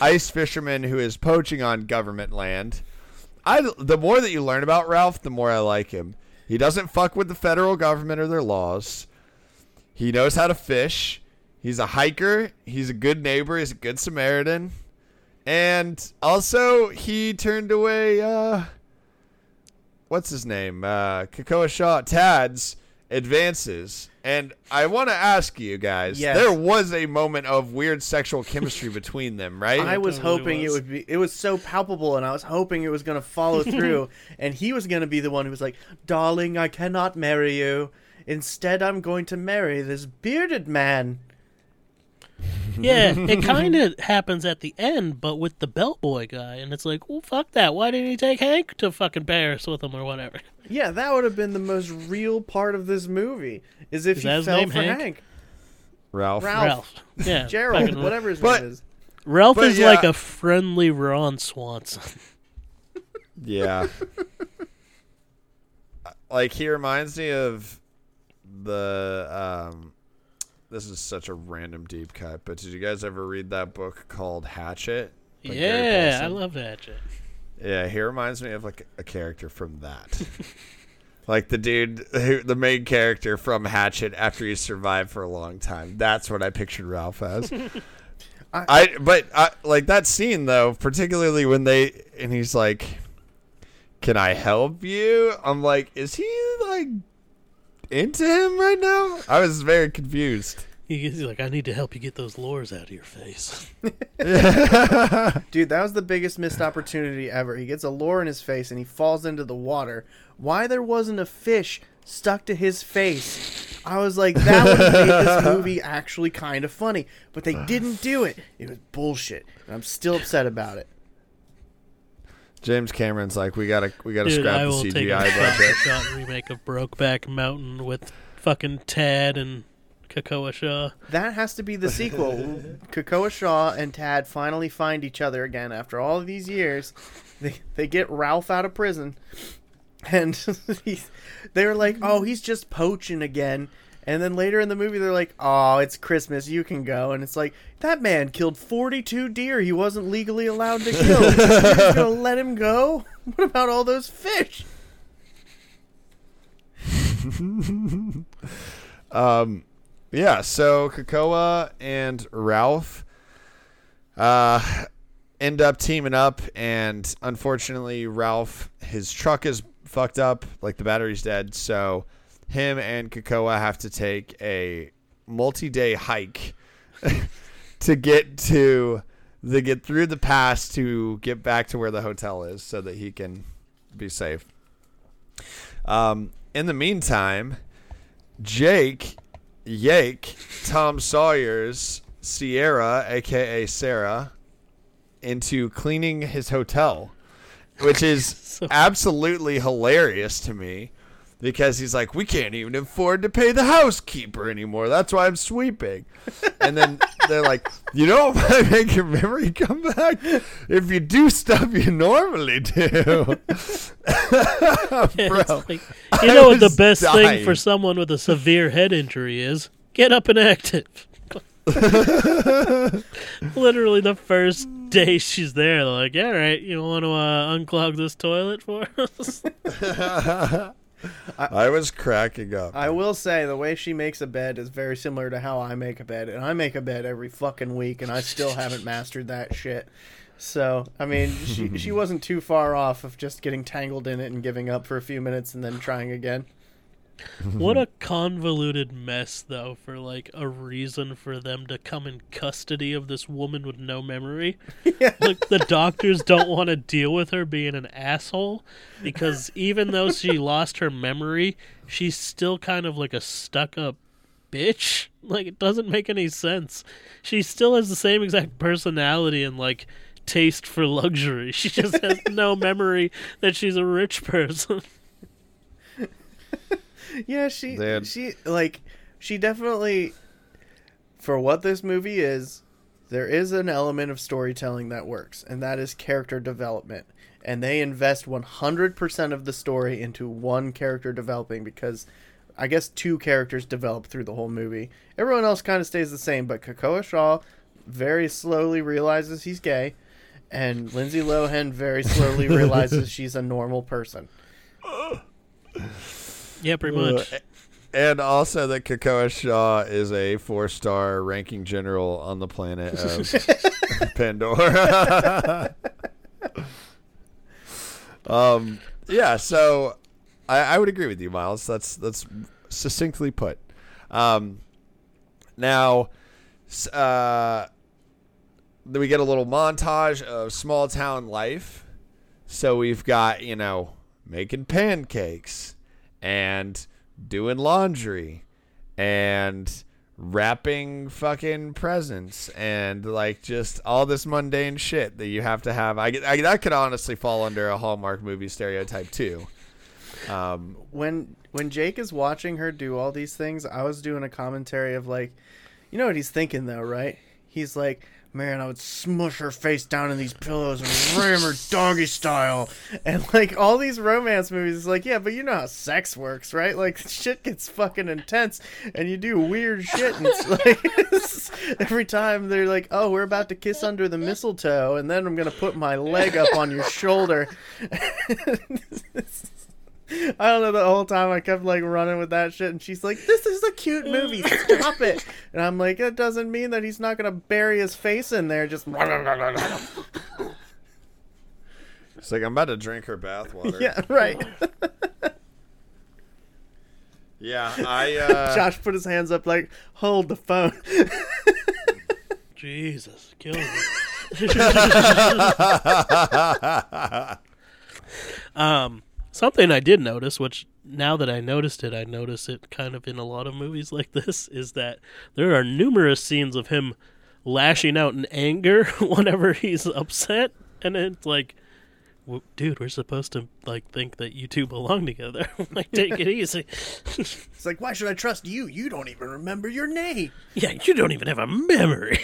ice fisherman who is poaching on government land. I the more that you learn about Ralph, the more I like him. He doesn't fuck with the federal government or their laws. He knows how to fish. He's a hiker. He's a good neighbor. He's a good Samaritan. And also, he turned away, uh, what's his name? Uh, Kakoa Shaw, Tad's advances. And I want to ask you guys, Yes. there was a moment of weird sexual chemistry between them, right? I was totally hoping was. it would be. It was so palpable, and I was hoping it was going to follow through, and he was going to be the one who was like, "Darling, I cannot marry you." Instead, I'm going to marry this bearded man. Yeah, it kind of happens at the end, but with the bellboy guy, and it's like, well, fuck that. Why didn't he take Hank to fucking Paris with him or whatever? Yeah, that would have been the most real part of this movie. Is if Is he that fell for Hank? Hank. Ralph. Ralph. Ralph. Yeah, Gerald, fucking- whatever his But- name is. Ralph But is yeah. like a friendly Ron Swanson. Yeah. like he reminds me of the um this is such a random deep cut, but did you guys ever read that book called Hatchet? yeah, I love Hatchet. Yeah, he reminds me of like a character from that. like the dude who the main character from Hatchet after he survived for a long time. That's what I pictured Ralph as. I- I but I, like that scene though, particularly when they and he's like, "Can I help you?" I'm like, "Is he like into him right now?" I was very confused. He's like, I need to help you get those lures out of your face. Dude, that was the biggest missed opportunity ever. He gets a lure in his face and he falls into the water. Why there wasn't a fish stuck to his face? I was like, that would have made this movie actually kind of funny. But they didn't do it. It was bullshit. And I'm still upset about it. James Cameron's like, "We gotta, we gotta Dude, scrap I the will take a CGI shot, budget." shot remake of Brokeback Mountain with fucking Tad and Kakoa Shaw. That has to be the sequel. Kakoa Shaw and Tad finally find each other again after all of these years. They, they get Ralph out of prison. And he, they're like, oh, he's just poaching again. And then later in the movie, they're like, oh, it's Christmas. You can go. And it's like, that man killed 42 deer he wasn't legally allowed to kill. You're just going to let him go? What about all those fish? Um, yeah. So Kakoa and Ralph, uh, end up teaming up, and unfortunately, Ralph his truck is fucked up, like the battery's dead. So him and Kakoa have to take a multi-day hike to get to the get through the pass to get back to where the hotel is, so that he can be safe. Um, in the meantime, Jake yank Tom Sawyer's Sierra, aka Sarah, into cleaning his hotel, which is So- absolutely hilarious to me because he's like, we can't even afford to pay the housekeeper anymore. That's why I'm sweeping. And then they're like, you know, what might make your memory come back if you do stuff you normally do. Bro, like, you know what the best thing for someone with a severe head injury is? Get up and active. Literally the first day she's there, they're like, "Yeah, all right, you want to uh, unclog this toilet for us?" I was cracking up. I will say the way she makes a bed is very similar to how I make a bed, and I make a bed every fucking week, and I still haven't mastered that shit. So I mean, she she wasn't too far off of just getting tangled in it and giving up for a few minutes and then trying again. What a convoluted mess, though, for like a reason for them to come in custody of this woman with no memory. Like the doctors don't want to deal with her being an asshole because even though she lost her memory, she's still kind of like a stuck-up bitch. Like it doesn't make any sense. She still has the same exact personality and like taste for luxury. She just has no memory that she's a rich person. Yeah, she she like she definitely for what this movie is, there is an element of storytelling that works, and that is character development. And they invest 100% of the story into one character developing because I guess two characters develop through the whole movie. Everyone else kind of stays the same, but Kakoa Shaw very slowly realizes he's gay, and Lindsay Lohan very slowly realizes she's a normal person. Yeah, pretty much. Uh, and also that Kakoa Shaw is a four star ranking general on the planet of Pandora. um, yeah, so I, I would agree with you, Miles. That's that's succinctly put. Um, now, uh, then we get a little montage of small town life. So we've got you know making pancakes and doing laundry and wrapping fucking presents and like just all this mundane shit that you have to have. I, I that could honestly fall under a Hallmark movie stereotype too. Um, when when Jake is watching her do all these things, I was doing a commentary of like, you know what he's thinking though, right? He's like, man, I would smush her face down in these pillows and ram her doggy style, and like all these romance movies. It's like, yeah, but you know how sex works, right? Like shit gets fucking intense, and you do weird shit, and it's like every time they're like, oh, we're about to kiss under the mistletoe, and then I'm gonna put my leg up on your shoulder. I don't know. The whole time I kept like running with that shit, and she's like, "This is a cute movie. Stop it!" And I'm like, "That doesn't mean that he's not gonna bury his face in there." Just it's like I'm about to drink her bathwater. yeah, right. Yeah, I. Uh, Josh put his hands up, like, "Hold the phone." Jesus, kill me. um, something I did notice, which now that I noticed it, I notice it kind of in a lot of movies like this, is that there are numerous scenes of him lashing out in anger whenever he's upset, and it's like, "W- dude, we're supposed to like think that you two belong together. like, take it easy. It's like, why should I trust you? You don't even remember your name. yeah, you don't even have a memory.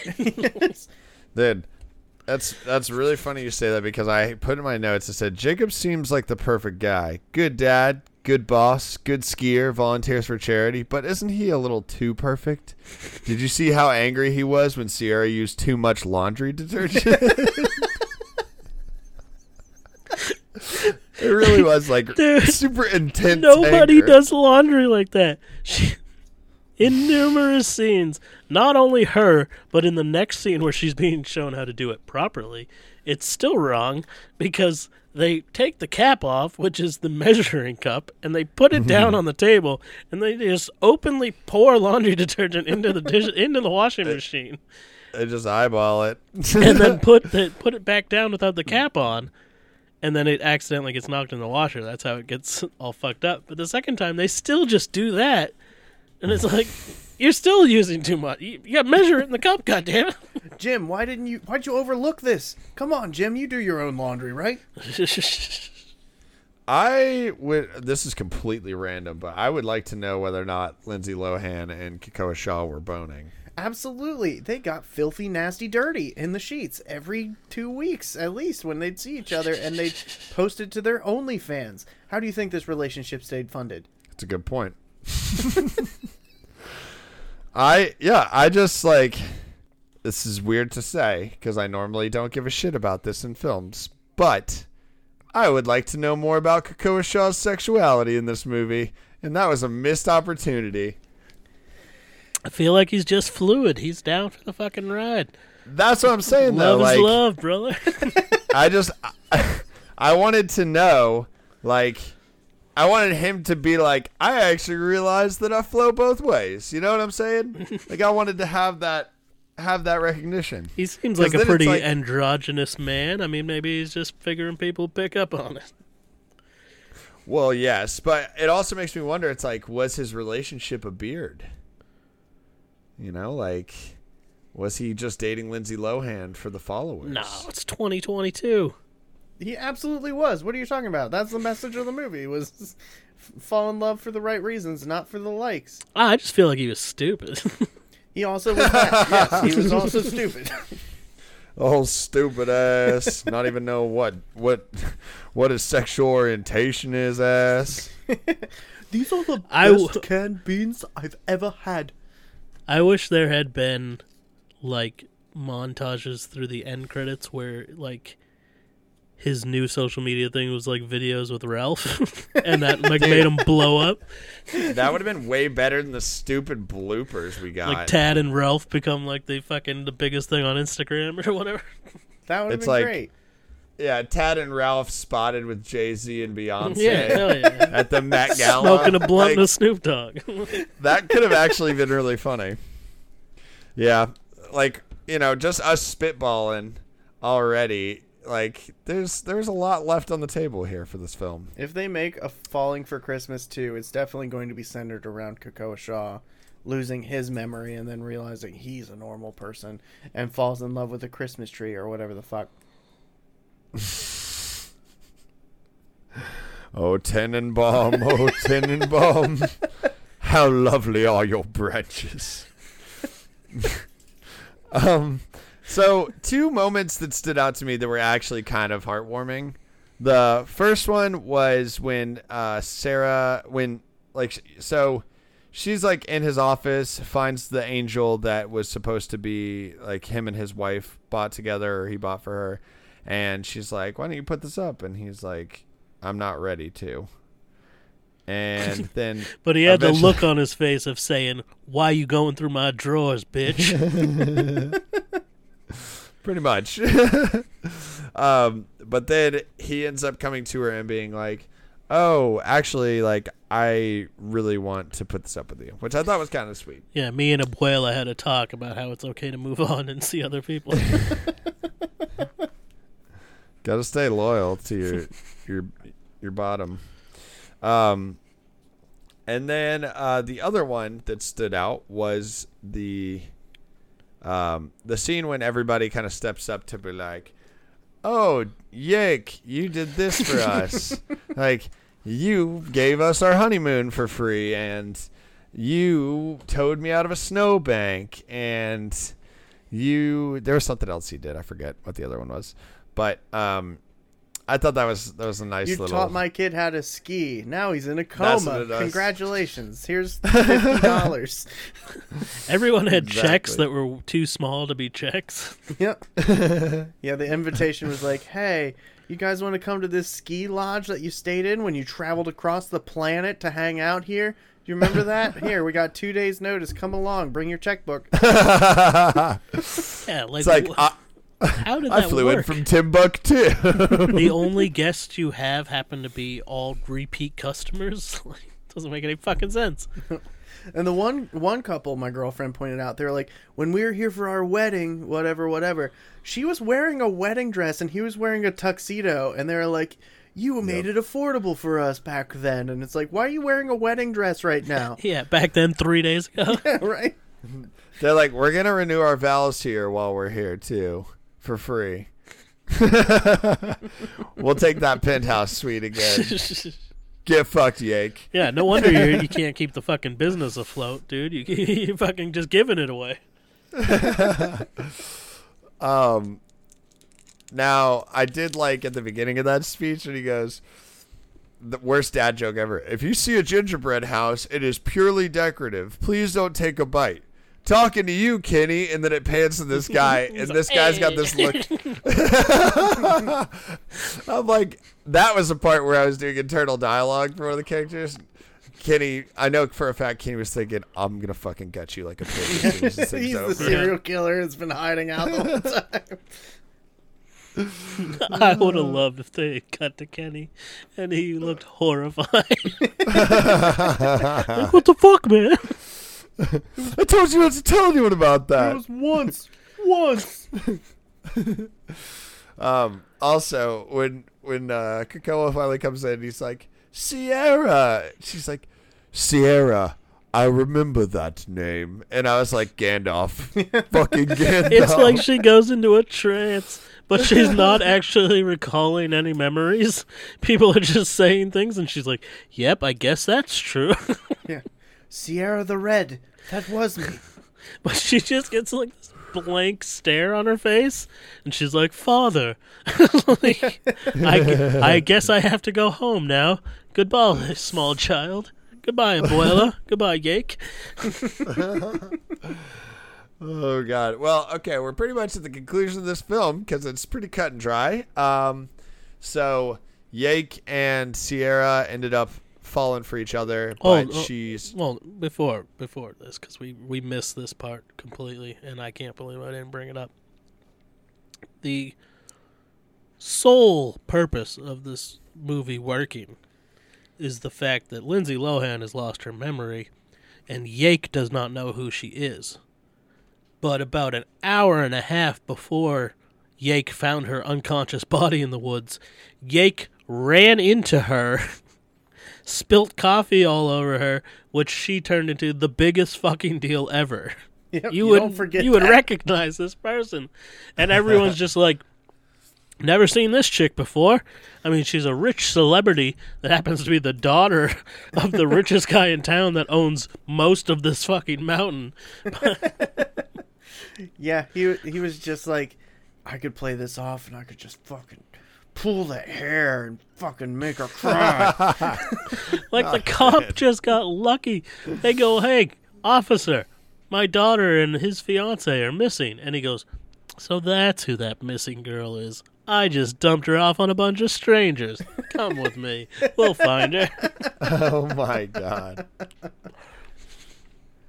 Dude, that's that's really funny you say that because I put in my notes. I said Jacob seems like the perfect guy. Good dad, good boss, good skier, volunteers for charity. But isn't he a little too perfect? Did you see how angry he was when Sierra used too much laundry detergent? it really was like Dude, super intense. Nobody anger. does laundry like that. She, in numerous scenes, not only her, but in the next scene where she's being shown how to do it properly, it's still wrong because they take the cap off, which is the measuring cup, and they put it down on the table, and they just openly pour laundry detergent into the dish, into the washing machine, They just eyeball it. and then put the, put it back down without the cap on. And then it accidentally gets knocked in the washer. That's how it gets all fucked up. But the second time, they still just do that, and it's like you're still using too much. You, you got to measure it in the cup. Goddamn Jim, why didn't you? Why'd you overlook this? Come on, Jim, you do your own laundry, right? I would. This is completely random, but I would like to know whether or not Lindsay Lohan and Kikoa Shaw were boning. Absolutely. They got filthy, nasty, dirty in the sheets every two weeks, at least, when they'd see each other and they'd post it to their OnlyFans. How do you think this relationship stayed funded? That's a good point. I yeah. I just like. This is weird to say because I normally don't give a shit about this in films, but I would like to know more about Kikoa Shaw's sexuality in this movie, and that was a missed opportunity. I feel like he's just fluid. He's down for the fucking ride. That's what I'm saying though. Love like, is love, brother. I just I, I wanted to know like I wanted him to be like I actually realized that I flow both ways. You know what I'm saying? like I wanted to have that have that recognition. he seems like a pretty like- androgynous man. I mean, maybe he's just figuring people pick up on it. Well, yes, but it also makes me wonder it's like was his relationship a beard? You know, like was he just dating Lindsay Lohan for the followers? No, it's 2022. He absolutely was. What are you talking about? That's the message of the movie was f- fall in love for the right reasons, not for the likes. Ah, I just feel like he was stupid. He also was yes, he was also stupid. Oh, stupid ass! Not even know what what what his sexual orientation is, ass. These are the I w- best canned beans I've ever had. I wish there had been like montages through the end credits where like his new social media thing was like videos with Ralph and that like made him blow up. That would have been way better than the stupid bloopers we got. Like Tad and Ralph become like the fucking the biggest thing on Instagram or whatever. That would have been like- great. yeah, Tad and Ralph spotted with Jay Z and Beyonce Yeah, yeah. at the Met Gala. Smoking a blunt Like, with Snoop Dogg. that could have actually been really funny. Yeah, like you know, just us spitballing already. Like there's there's a lot left on the table here for this film. If they make a Falling for Christmas 2, it's definitely going to be centered around Kakoa Shaw losing his memory and then realizing he's a normal person and falls in love with a Christmas tree or whatever the fuck. Oh Tannenbaum, oh Tannenbaum, how lovely are your branches. um, so two moments that stood out to me that were actually kind of heartwarming. The first one was when uh, Sarah, when like so, she's like in his office, finds the angel that was supposed to be like him and his wife bought together, or he bought for her, and she's like, "Why don't you put this up?" And he's like, "I'm not ready to." And then, But he had the look on his face of saying, "Why you going through my drawers, bitch?" pretty much. um, but then he ends up coming to her and being like, "Oh, actually, like I really want to put this up with you," which I thought was kind of sweet. yeah, me and Abuela had a talk about how it's okay to move on and see other people. Got to stay loyal to your your your bottom. Um, and then uh, the other one that stood out was the um, the scene when everybody kind of steps up to be like, "Oh, Yik, you did this for us. like you gave us our honeymoon for free, and you towed me out of a snowbank, and you there was something else he did. I forget what the other one was, but um, I thought that was that was a nice You little. taught my kid how to ski. Now he's in a That's what coma. it does. Congratulations. Here's fifty dollars. Everyone had checks that were too small to be checks. yep. yeah, the invitation was like, "Hey, you guys want to come to this ski lodge that you stayed in when you traveled across the planet to hang out here? Do you remember that? Here, we got two days' notice. Come along. Bring your checkbook." Yeah, like, it's like wh- uh, I, how did I that flew in from Timbuktu. the only guests you have happen to be all repeat customers. Like, doesn't make any fucking sense. And the one one couple my girlfriend pointed out, they were like, when we were here for our wedding, whatever, whatever, she was wearing a wedding dress and he was wearing a tuxedo, and they were like, you made it affordable for us back then, and it's like, why are you wearing a wedding dress right now? Yeah, back then, three days ago. yeah, right. They're like, we're gonna renew our vows here while we're here too, for free. we'll take that penthouse suite again. Get fucked, Yake. yeah, no wonder you you can't keep the fucking business afloat, dude. You you fucking just giving it away. Um, now I did like at the beginning of that speech and he goes, "The worst dad joke ever. If you see a gingerbread house, it is purely decorative. Please don't take a bite." Talking to you, Kenny, and then it pans to this guy, and this guy's got this look. I'm like, that was the part where I was doing internal dialogue for one of the characters. Kenny, I know for a fact Kenny was thinking, I'm gonna fucking gut you like a pig. as soon as this thing's He's the serial killer that's been hiding out the whole time. I would have loved if they had cut to Kenny and he looked horrified. like, what the fuck, man? I told you not to tell anyone about that. It was once, once. Um, also, when when uh, Krakoa finally comes in, he's like, Sierra. She's like, Sierra. I remember that name, and I was like, Gandalf, fucking Gandalf. It's like she goes into a trance, but she's not actually recalling any memories. People are just saying things, and she's like, "Yep, I guess that's true." Yeah. Sierra the Red. That was me. but she just gets like this blank stare on her face, and she's like, "Father, like, I, I guess I have to go home now. Goodbye, small child. Goodbye, abuela. Goodbye, Yake." Oh God. Well, okay, we're pretty much at the conclusion of this film because it's pretty cut and dry. Um, so Yake and Sierra ended up falling for each other, Oh, but oh. she's Well, before before this, because we we missed this part completely, and I can't believe I didn't bring it up. The sole purpose of this movie working is the fact that Lindsay Lohan has lost her memory, and Yake does not know who she is. But about an hour and a half before Yake found her unconscious body in the woods. Yake ran into her, spilt coffee all over her, which she turned into the biggest fucking deal ever. Yep, You, you would don't forget you would recognize this person, and everyone's just like, never seen this chick before. I mean, she's a rich celebrity that happens to be the daughter of the richest guy in town that owns most of this fucking mountain. Yeah, he he was just like, I could play this off and I could just fucking pull that hair and fucking make her cry. Like the cop just got lucky. They go, "Hey, officer, my daughter and his fiance are missing," and he goes, "So that's who that missing girl is." I just dumped her off on a bunch of strangers. Come with me. We'll find her. Oh my god.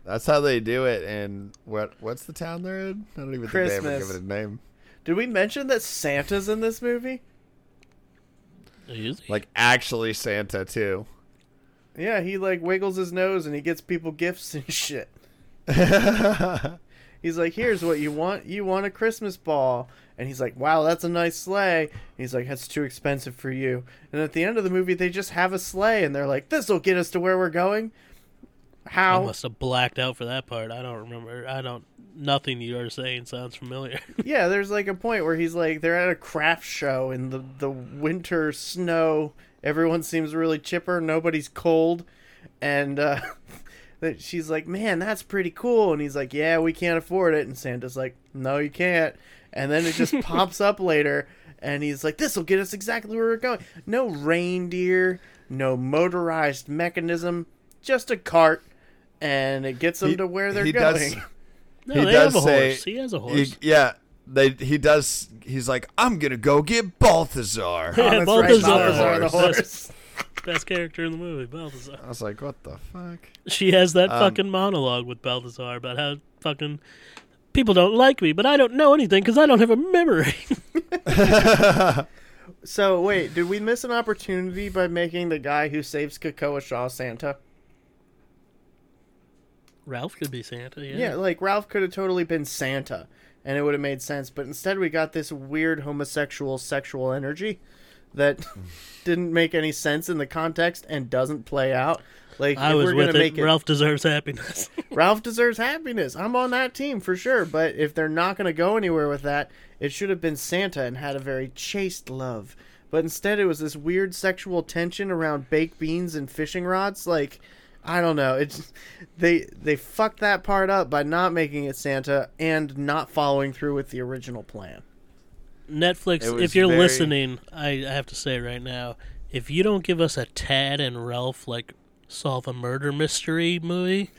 That's how they do it. And what? What's the town they're in? I don't even think they ever give it a name. Did we mention that Santa's in this movie? Is he? Like actually Santa too. Yeah, he like wiggles his nose and he gets people gifts and shit. He's like, "Here's what you want. You want a Christmas ball." And he's like, "Wow, that's a nice sleigh." And he's like, "That's too expensive for you." And at the end of the movie, they just have a sleigh and they're like, "This will get us to where we're going." I must have blacked out for that part. I don't remember. I don't. Nothing you are saying sounds familiar. Yeah, there's like a point where he's like, they're at a craft show in the the winter snow. Everyone seems really chipper. Nobody's cold, and uh, that she's like, "Man, that's pretty cool." And he's like, "Yeah, we can't afford it." And Santa's like, "No, you can't." And then it just pops up later, and he's like, "This will get us exactly where we're going. No reindeer, no motorized mechanism, just a cart." And it gets them He- to where they're he going. does- No, He they does have a say- horse. He has a He- horse. yeah, they. He does. He's like, I'm gonna go get Balthazar. Yeah, Oh, Balthazar. right, Balthazar the Horse. horse. Best character in the movie, Balthazar. I was like, what the fuck? She has that Um, fucking monologue with Balthazar about how fucking people don't like me, but I don't know anything because I don't have a memory. So wait, did we miss an opportunity by making the guy who saves Kakoa Shaw Santa? Ralph could be Santa. Yeah. Yeah, like Ralph could have totally been Santa, and it would have made sense. But instead, we got this weird homosexual sexual energy that didn't make any sense in the context and doesn't play out. Like I was we're with gonna it. make it, Ralph deserves happiness. Ralph deserves happiness. I'm on that team for sure. But if they're not going to go anywhere with that, it should have been Santa and had a very chaste love. But instead, it was this weird sexual tension around baked beans and fishing rods. Like, I don't know. It's they they fucked that part up by not making it Santa and not following through with the original plan. Netflix, if you're very- listening, I, I have to say right now, if you don't give us a Tad and Ralph like solve a murder mystery movie,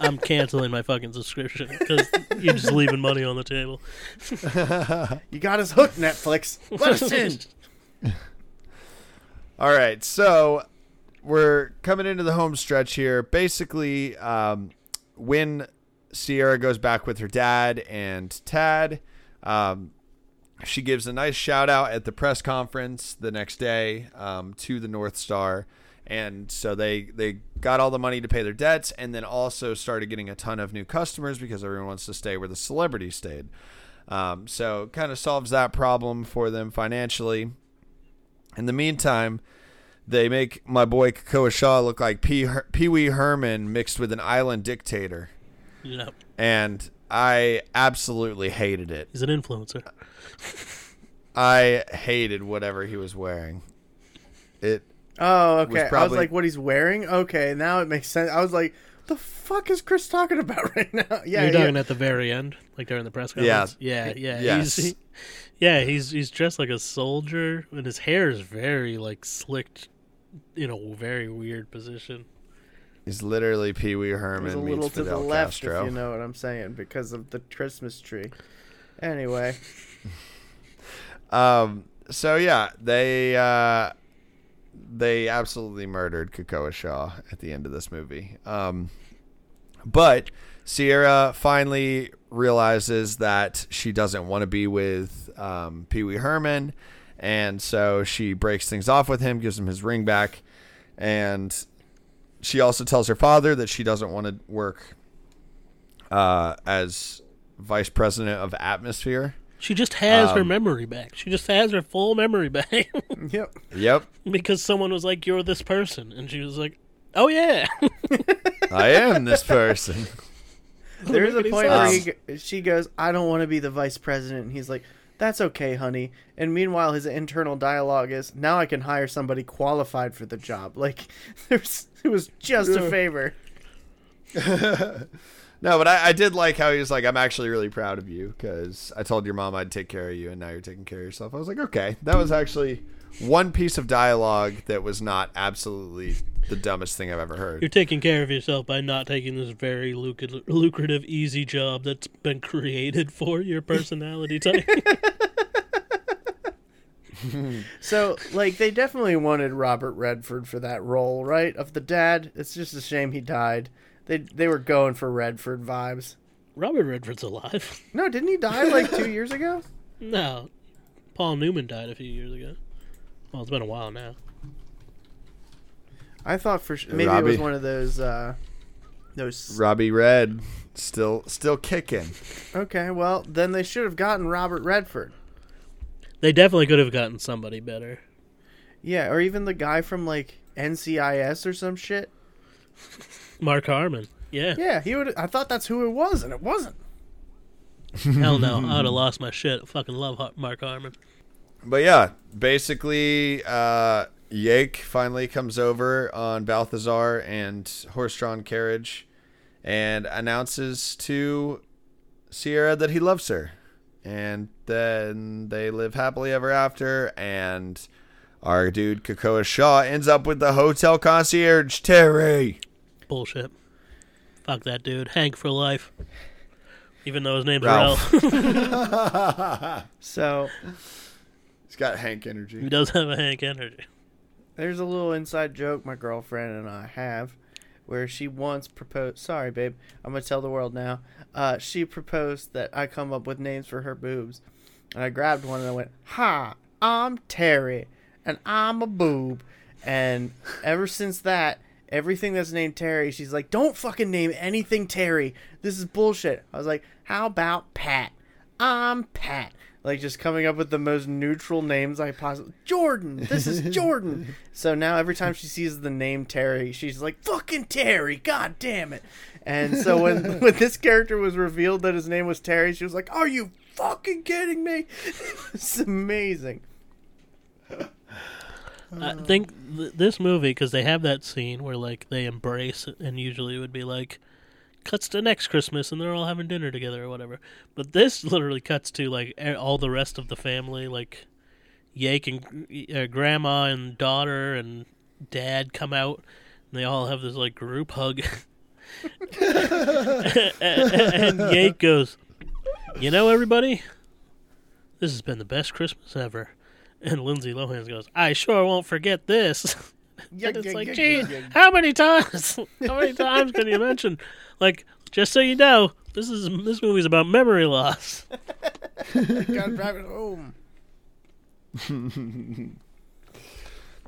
I'm canceling my fucking subscription because you're just leaving money on the table. You got us hooked, Netflix. Let us in. All right, so we're coming into the home stretch here. Basically, um, when Sierra goes back with her dad and Tad, um, she gives a nice shout out at the press conference the next day um, to the North Star. And so they, they got all the money to pay their debts and then also started getting a ton of new customers because everyone wants to stay where the celebrities stayed. Um, so kind of solves that problem for them financially. In the meantime, they make my boy Kakoa Shaw look like Pee Her- Wee Herman mixed with an island dictator, You know, and I absolutely hated it. he's an influencer. I hated whatever he was wearing. It Oh, okay. I was like, what he's wearing? Okay, now it makes sense. I was like, the fuck is Chris talking about right now? Yeah, You're yeah. talking at the very end, like during the press Yeah. conference. Yeah, yeah, Yes. He's, he- yeah, he's he's dressed like a soldier, and his hair is very like slicked in a very weird position. He's literally Pee Wee It was Herman a meets little to the left, Castro. if you know what I'm saying, because of the Christmas tree. Anyway, Um. So yeah, they uh, they absolutely murdered Kakoa Shaw at the end of this movie. Um, but Sierra finally realizes that she doesn't want to be with um, Pee Wee Herman, and so she breaks things off with him, gives him his ring back, and she also tells her father that she doesn't want to work uh, as vice president of atmosphere She just has her Um, memory back. She just has her full memory back Yep. Yep, because someone was like, "You're this person," and she was like, "Oh yeah." I am this person. There's a point where he, she goes, "I don't want to be the vice president," and he's like, "That's okay, honey." And meanwhile, his internal dialogue is, "Now I can hire somebody qualified for the job." Like, there's, it was just a favor. No, but I, I did like how he was like, I'm actually really proud of you because I told your mom I'd take care of you and now you're taking care of yourself. I was like, okay. That was actually one piece of dialogue that was not absolutely the dumbest thing I've ever heard. You're taking care of yourself by not taking this very lucrative, lucrative easy job that's been created for your personality type. So, like, they definitely wanted Robert Redford for that role, right? Of the dad. It's just a shame he died. They they were going for Redford vibes. Robert Redford's alive. No, didn't he die like two years ago? No, Paul Newman died a few years ago. Well, it's been a while now. I thought for sure maybe it was one of those. uh those. Robbie Red still still kicking. Okay, well then they should have gotten Robert Redford. They definitely could have gotten somebody better. Yeah, or even the guy from like NCIS or some shit. Mark Harmon. Yeah. Yeah, he would. I thought that's who it was, and it wasn't. Hell no. I would have lost my shit. Fucking love Mark Harmon. But yeah, basically, uh, Yake finally comes over on Balthazar and horse-drawn carriage, and announces to Sierra that he loves her, and then they live happily ever after. And our dude Kakoa Shaw ends up with the hotel concierge Terry. Bullshit. Fuck that dude. Hank for life. Even though his name's Ralph. Ralph. So He's got Hank energy. he does have a Hank energy. There's a little inside joke my girlfriend and I have, where she once proposed. Sorry, babe, I'm gonna tell the world now. Uh, she proposed that I come up with names for her boobs, and I grabbed one and I went, "Ha, I'm Terry, and I'm a boob." And ever since that, everything that's named Terry, she's like, "Don't fucking name anything Terry. This is bullshit." I was like, "How about Pat? I'm Pat." Like just coming up with the most neutral names I possibly. Jordan. This is Jordan. so now every time she sees the name Terry, she's like, "Fucking Terry! God damn it!" And so when when this character was revealed that his name was Terry, she was like, "Are you fucking kidding me?" it's amazing. I think th- this movie, because they have that scene where like they embrace, it, and usually it would be like cuts to next Christmas and they're all having dinner together or whatever. But this literally cuts to like all the rest of the family, like Yake and uh, grandma and daughter and dad come out, and they all have this like group hug. and Yake goes, "You know, everybody, this has been the best Christmas ever." And Lindsay Lohan goes, "I sure won't forget this." And it's like, gee, how many times? How many times can you mention? Like, just so you know, this is this movie's about memory loss. Gotta drive it home.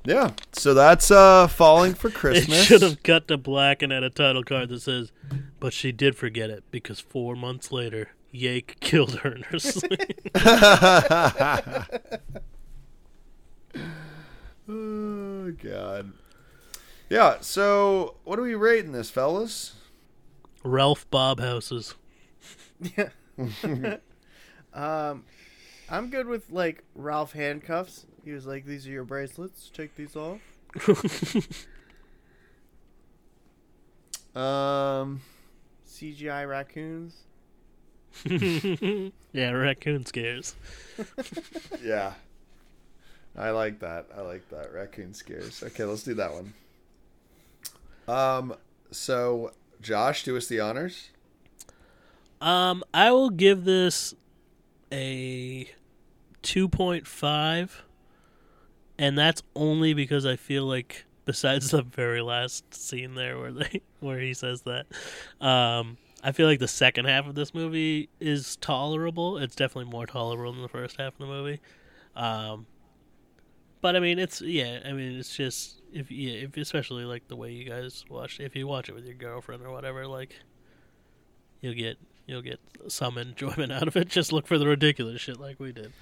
Yeah, so that's uh, falling for It Christmas. should have cut to black and had a title card that says, "But she did forget it because four months later, Yake killed her in her sleep." oh god. Yeah. So, what are we rating this, fellas? Ralph Bob houses. Yeah. Um, I'm good with like Ralph handcuffs. He was like, "These are your bracelets. Take these off." Um. CGI raccoons. yeah, raccoon scares. Yeah. I like that. I like that. Raccoon scares. Okay, let's do that one. Um. So, Josh, do us the honors. Um, I will give this a two point five, and that's only because I feel like besides the very last scene there where they where he says that, um, I feel like the second half of this movie is tolerable. It's definitely more tolerable than the first half of the movie. Um, but I mean, it's yeah. I mean, it's just if yeah, if especially like the way you guys watch. If you watch it with your girlfriend or whatever, like you'll get you'll get some enjoyment out of it. Just look for the ridiculous shit like we did.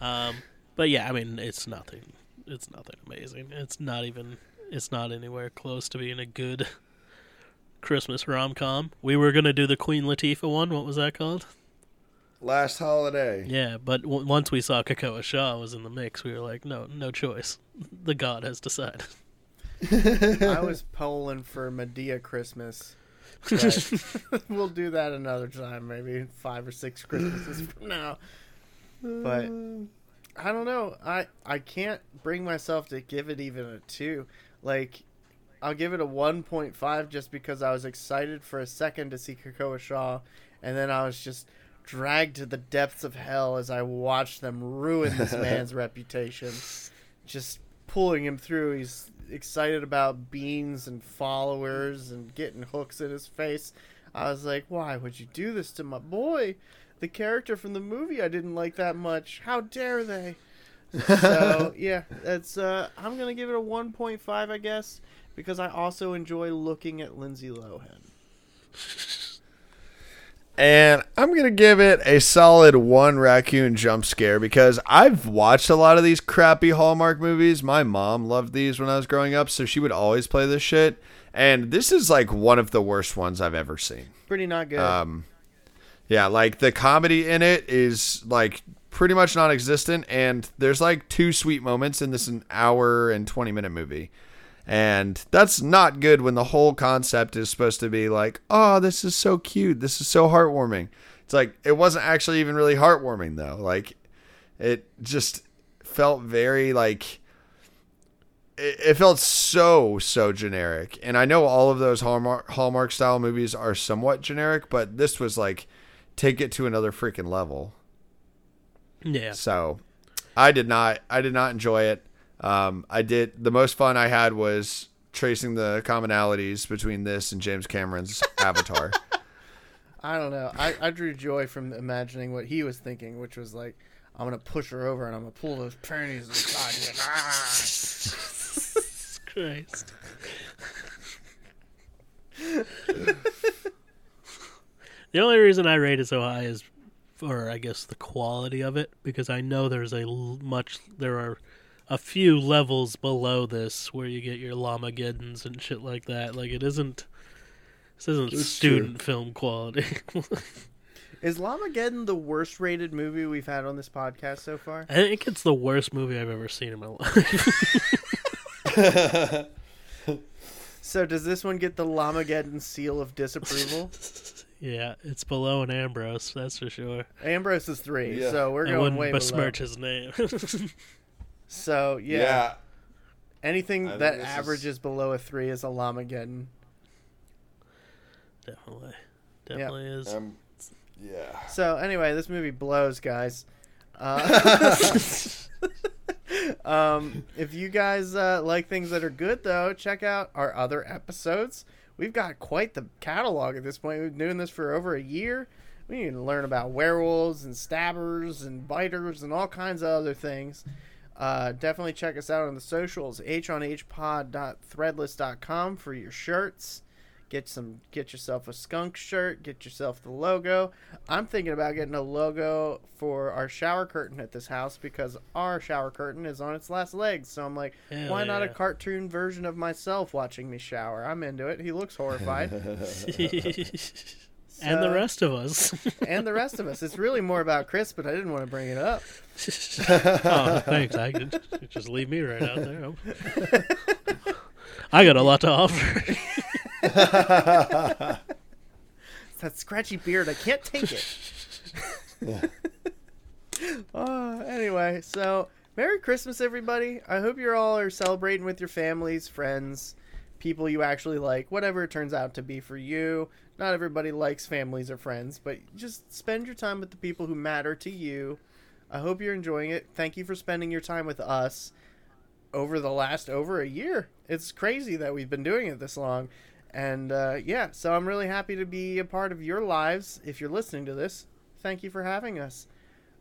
Um, but yeah, I mean, it's nothing. It's nothing amazing. It's not even. It's not anywhere close to being a good Christmas rom com. We were gonna do the Queen Latifah one. What was that called? Last holiday. Yeah, but w- once we saw Kakoa Shaw was in the mix, we were like, no, no choice. The god has decided. I was polling for Madea Christmas. we'll do that another time, maybe five or six Christmases from now. But I don't know. I I can't bring myself to give it even a two. Like I'll give it a one point five just because I was excited for a second to see Kakoa Shaw, and then I was just dragged to the depths of hell as I watched them ruin this man's reputation. Just pulling him through. He's excited about beans and followers and getting hooks in his face. I was like, why would you do this to my boy? The character from the movie I didn't like that much. How dare they? so yeah, that's uh I'm gonna give it a one point five I guess, because I also enjoy looking at Lindsay Lohan. And I'm going to give it a solid one raccoon jump scare because I've watched a lot of these crappy Hallmark movies. My mom loved these when I was growing up, so she would always play this shit. And this is like one of the worst ones I've ever seen. Pretty not good. Um, yeah, like the comedy in it is like pretty much non existent. And there's like two sweet moments in this an hour and 20 minute movie. And that's not good when the whole concept is supposed to be like, oh, this is so cute. This is so heartwarming. It's like, it wasn't actually even really heartwarming, though. Like, it just felt very like, it, felt so, so generic. And I know all of those Hallmark, Hallmark style movies are somewhat generic, but this was like, take it to another freaking level. Yeah. So, I did not, I did not enjoy it. Um, I did the most fun I had was tracing the commonalities between this and James Cameron's Avatar. I don't know. I, I drew joy from imagining what he was thinking, which was like, I'm gonna push her over and I'm gonna pull those panties inside. you. Ah. Christ. the only reason I rate it so high is for, I guess, the quality of it, because I know there's a l- much, there are a few levels below this where you get your Llamageddons and shit like that. Like, it isn't, this isn't It's student film quality. Is Llamageddon the worst rated movie we've had on this podcast so far? I think it's the worst movie I've ever seen in my life. So does this one get the Llamageddon seal of disapproval? yeah, it's below an Ambrose, that's for sure. Ambrose is three, Yeah. so we're I going wouldn't way below. besmirch his name. So yeah, anything I that this is- averages below a three is a Llamageddon. Definitely. Definitely is. Um, yeah. So anyway, this movie blows, guys. Uh, um, if you guys uh, like things that are good, though, check out our other episodes. We've got quite the catalog at this point. We've been doing this for over a year. We need to learn about werewolves and stabbers and biters and all kinds of other things. Uh, definitely check us out on the socials, h on honhpod.threadless.com for your shirts. Get some, get yourself a skunk shirt. Get yourself the logo. I'm thinking about getting a logo for our shower curtain at this house because our shower curtain is on its last legs. So I'm like, Hell why not a cartoon version of myself watching me shower? I'm into it. He looks horrified. and the rest of us. and the rest of us. It's really more about Chris, but I didn't want to bring it up. oh, thanks. I could just leave me right out there. I got a lot to offer. That scratchy beard. I can't take it. uh, anyway, so Merry Christmas, everybody. I hope you're all are celebrating with your families, friends, people you actually like, whatever it turns out to be for you. Not everybody likes families or friends, but just spend your time with the people who matter to you. I hope you're enjoying it. Thank you for spending your time with us over the last over a year. It's crazy that we've been doing it this long. And uh, yeah, so I'm really happy to be a part of your lives. If you're listening to this, thank you for having us.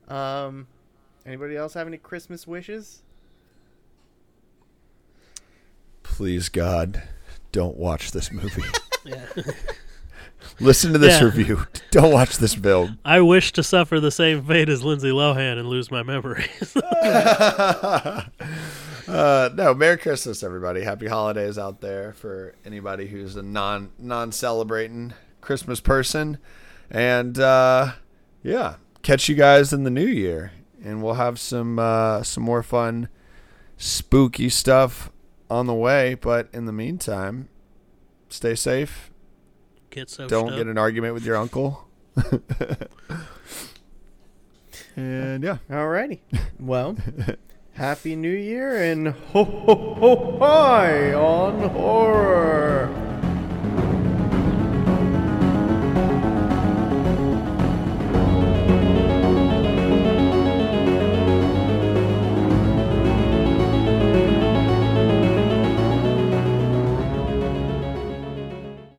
Um, anybody else have any Christmas wishes? Please, God, don't watch this movie. yeah. Listen to this Yeah. review. Don't watch this film. I wish to suffer the same fate as Lindsay Lohan and lose my memories. uh, no, Merry Christmas, everybody. Happy holidays out there for anybody who's a non non celebrating Christmas person, and uh, yeah, catch you guys in the new year, and we'll have some uh, some more fun, spooky stuff on the way. But in the meantime, stay safe. Get so Don't up. get an argument with your uncle. and yeah. Alrighty. Well, happy New Year and ho ho ho hi on horror.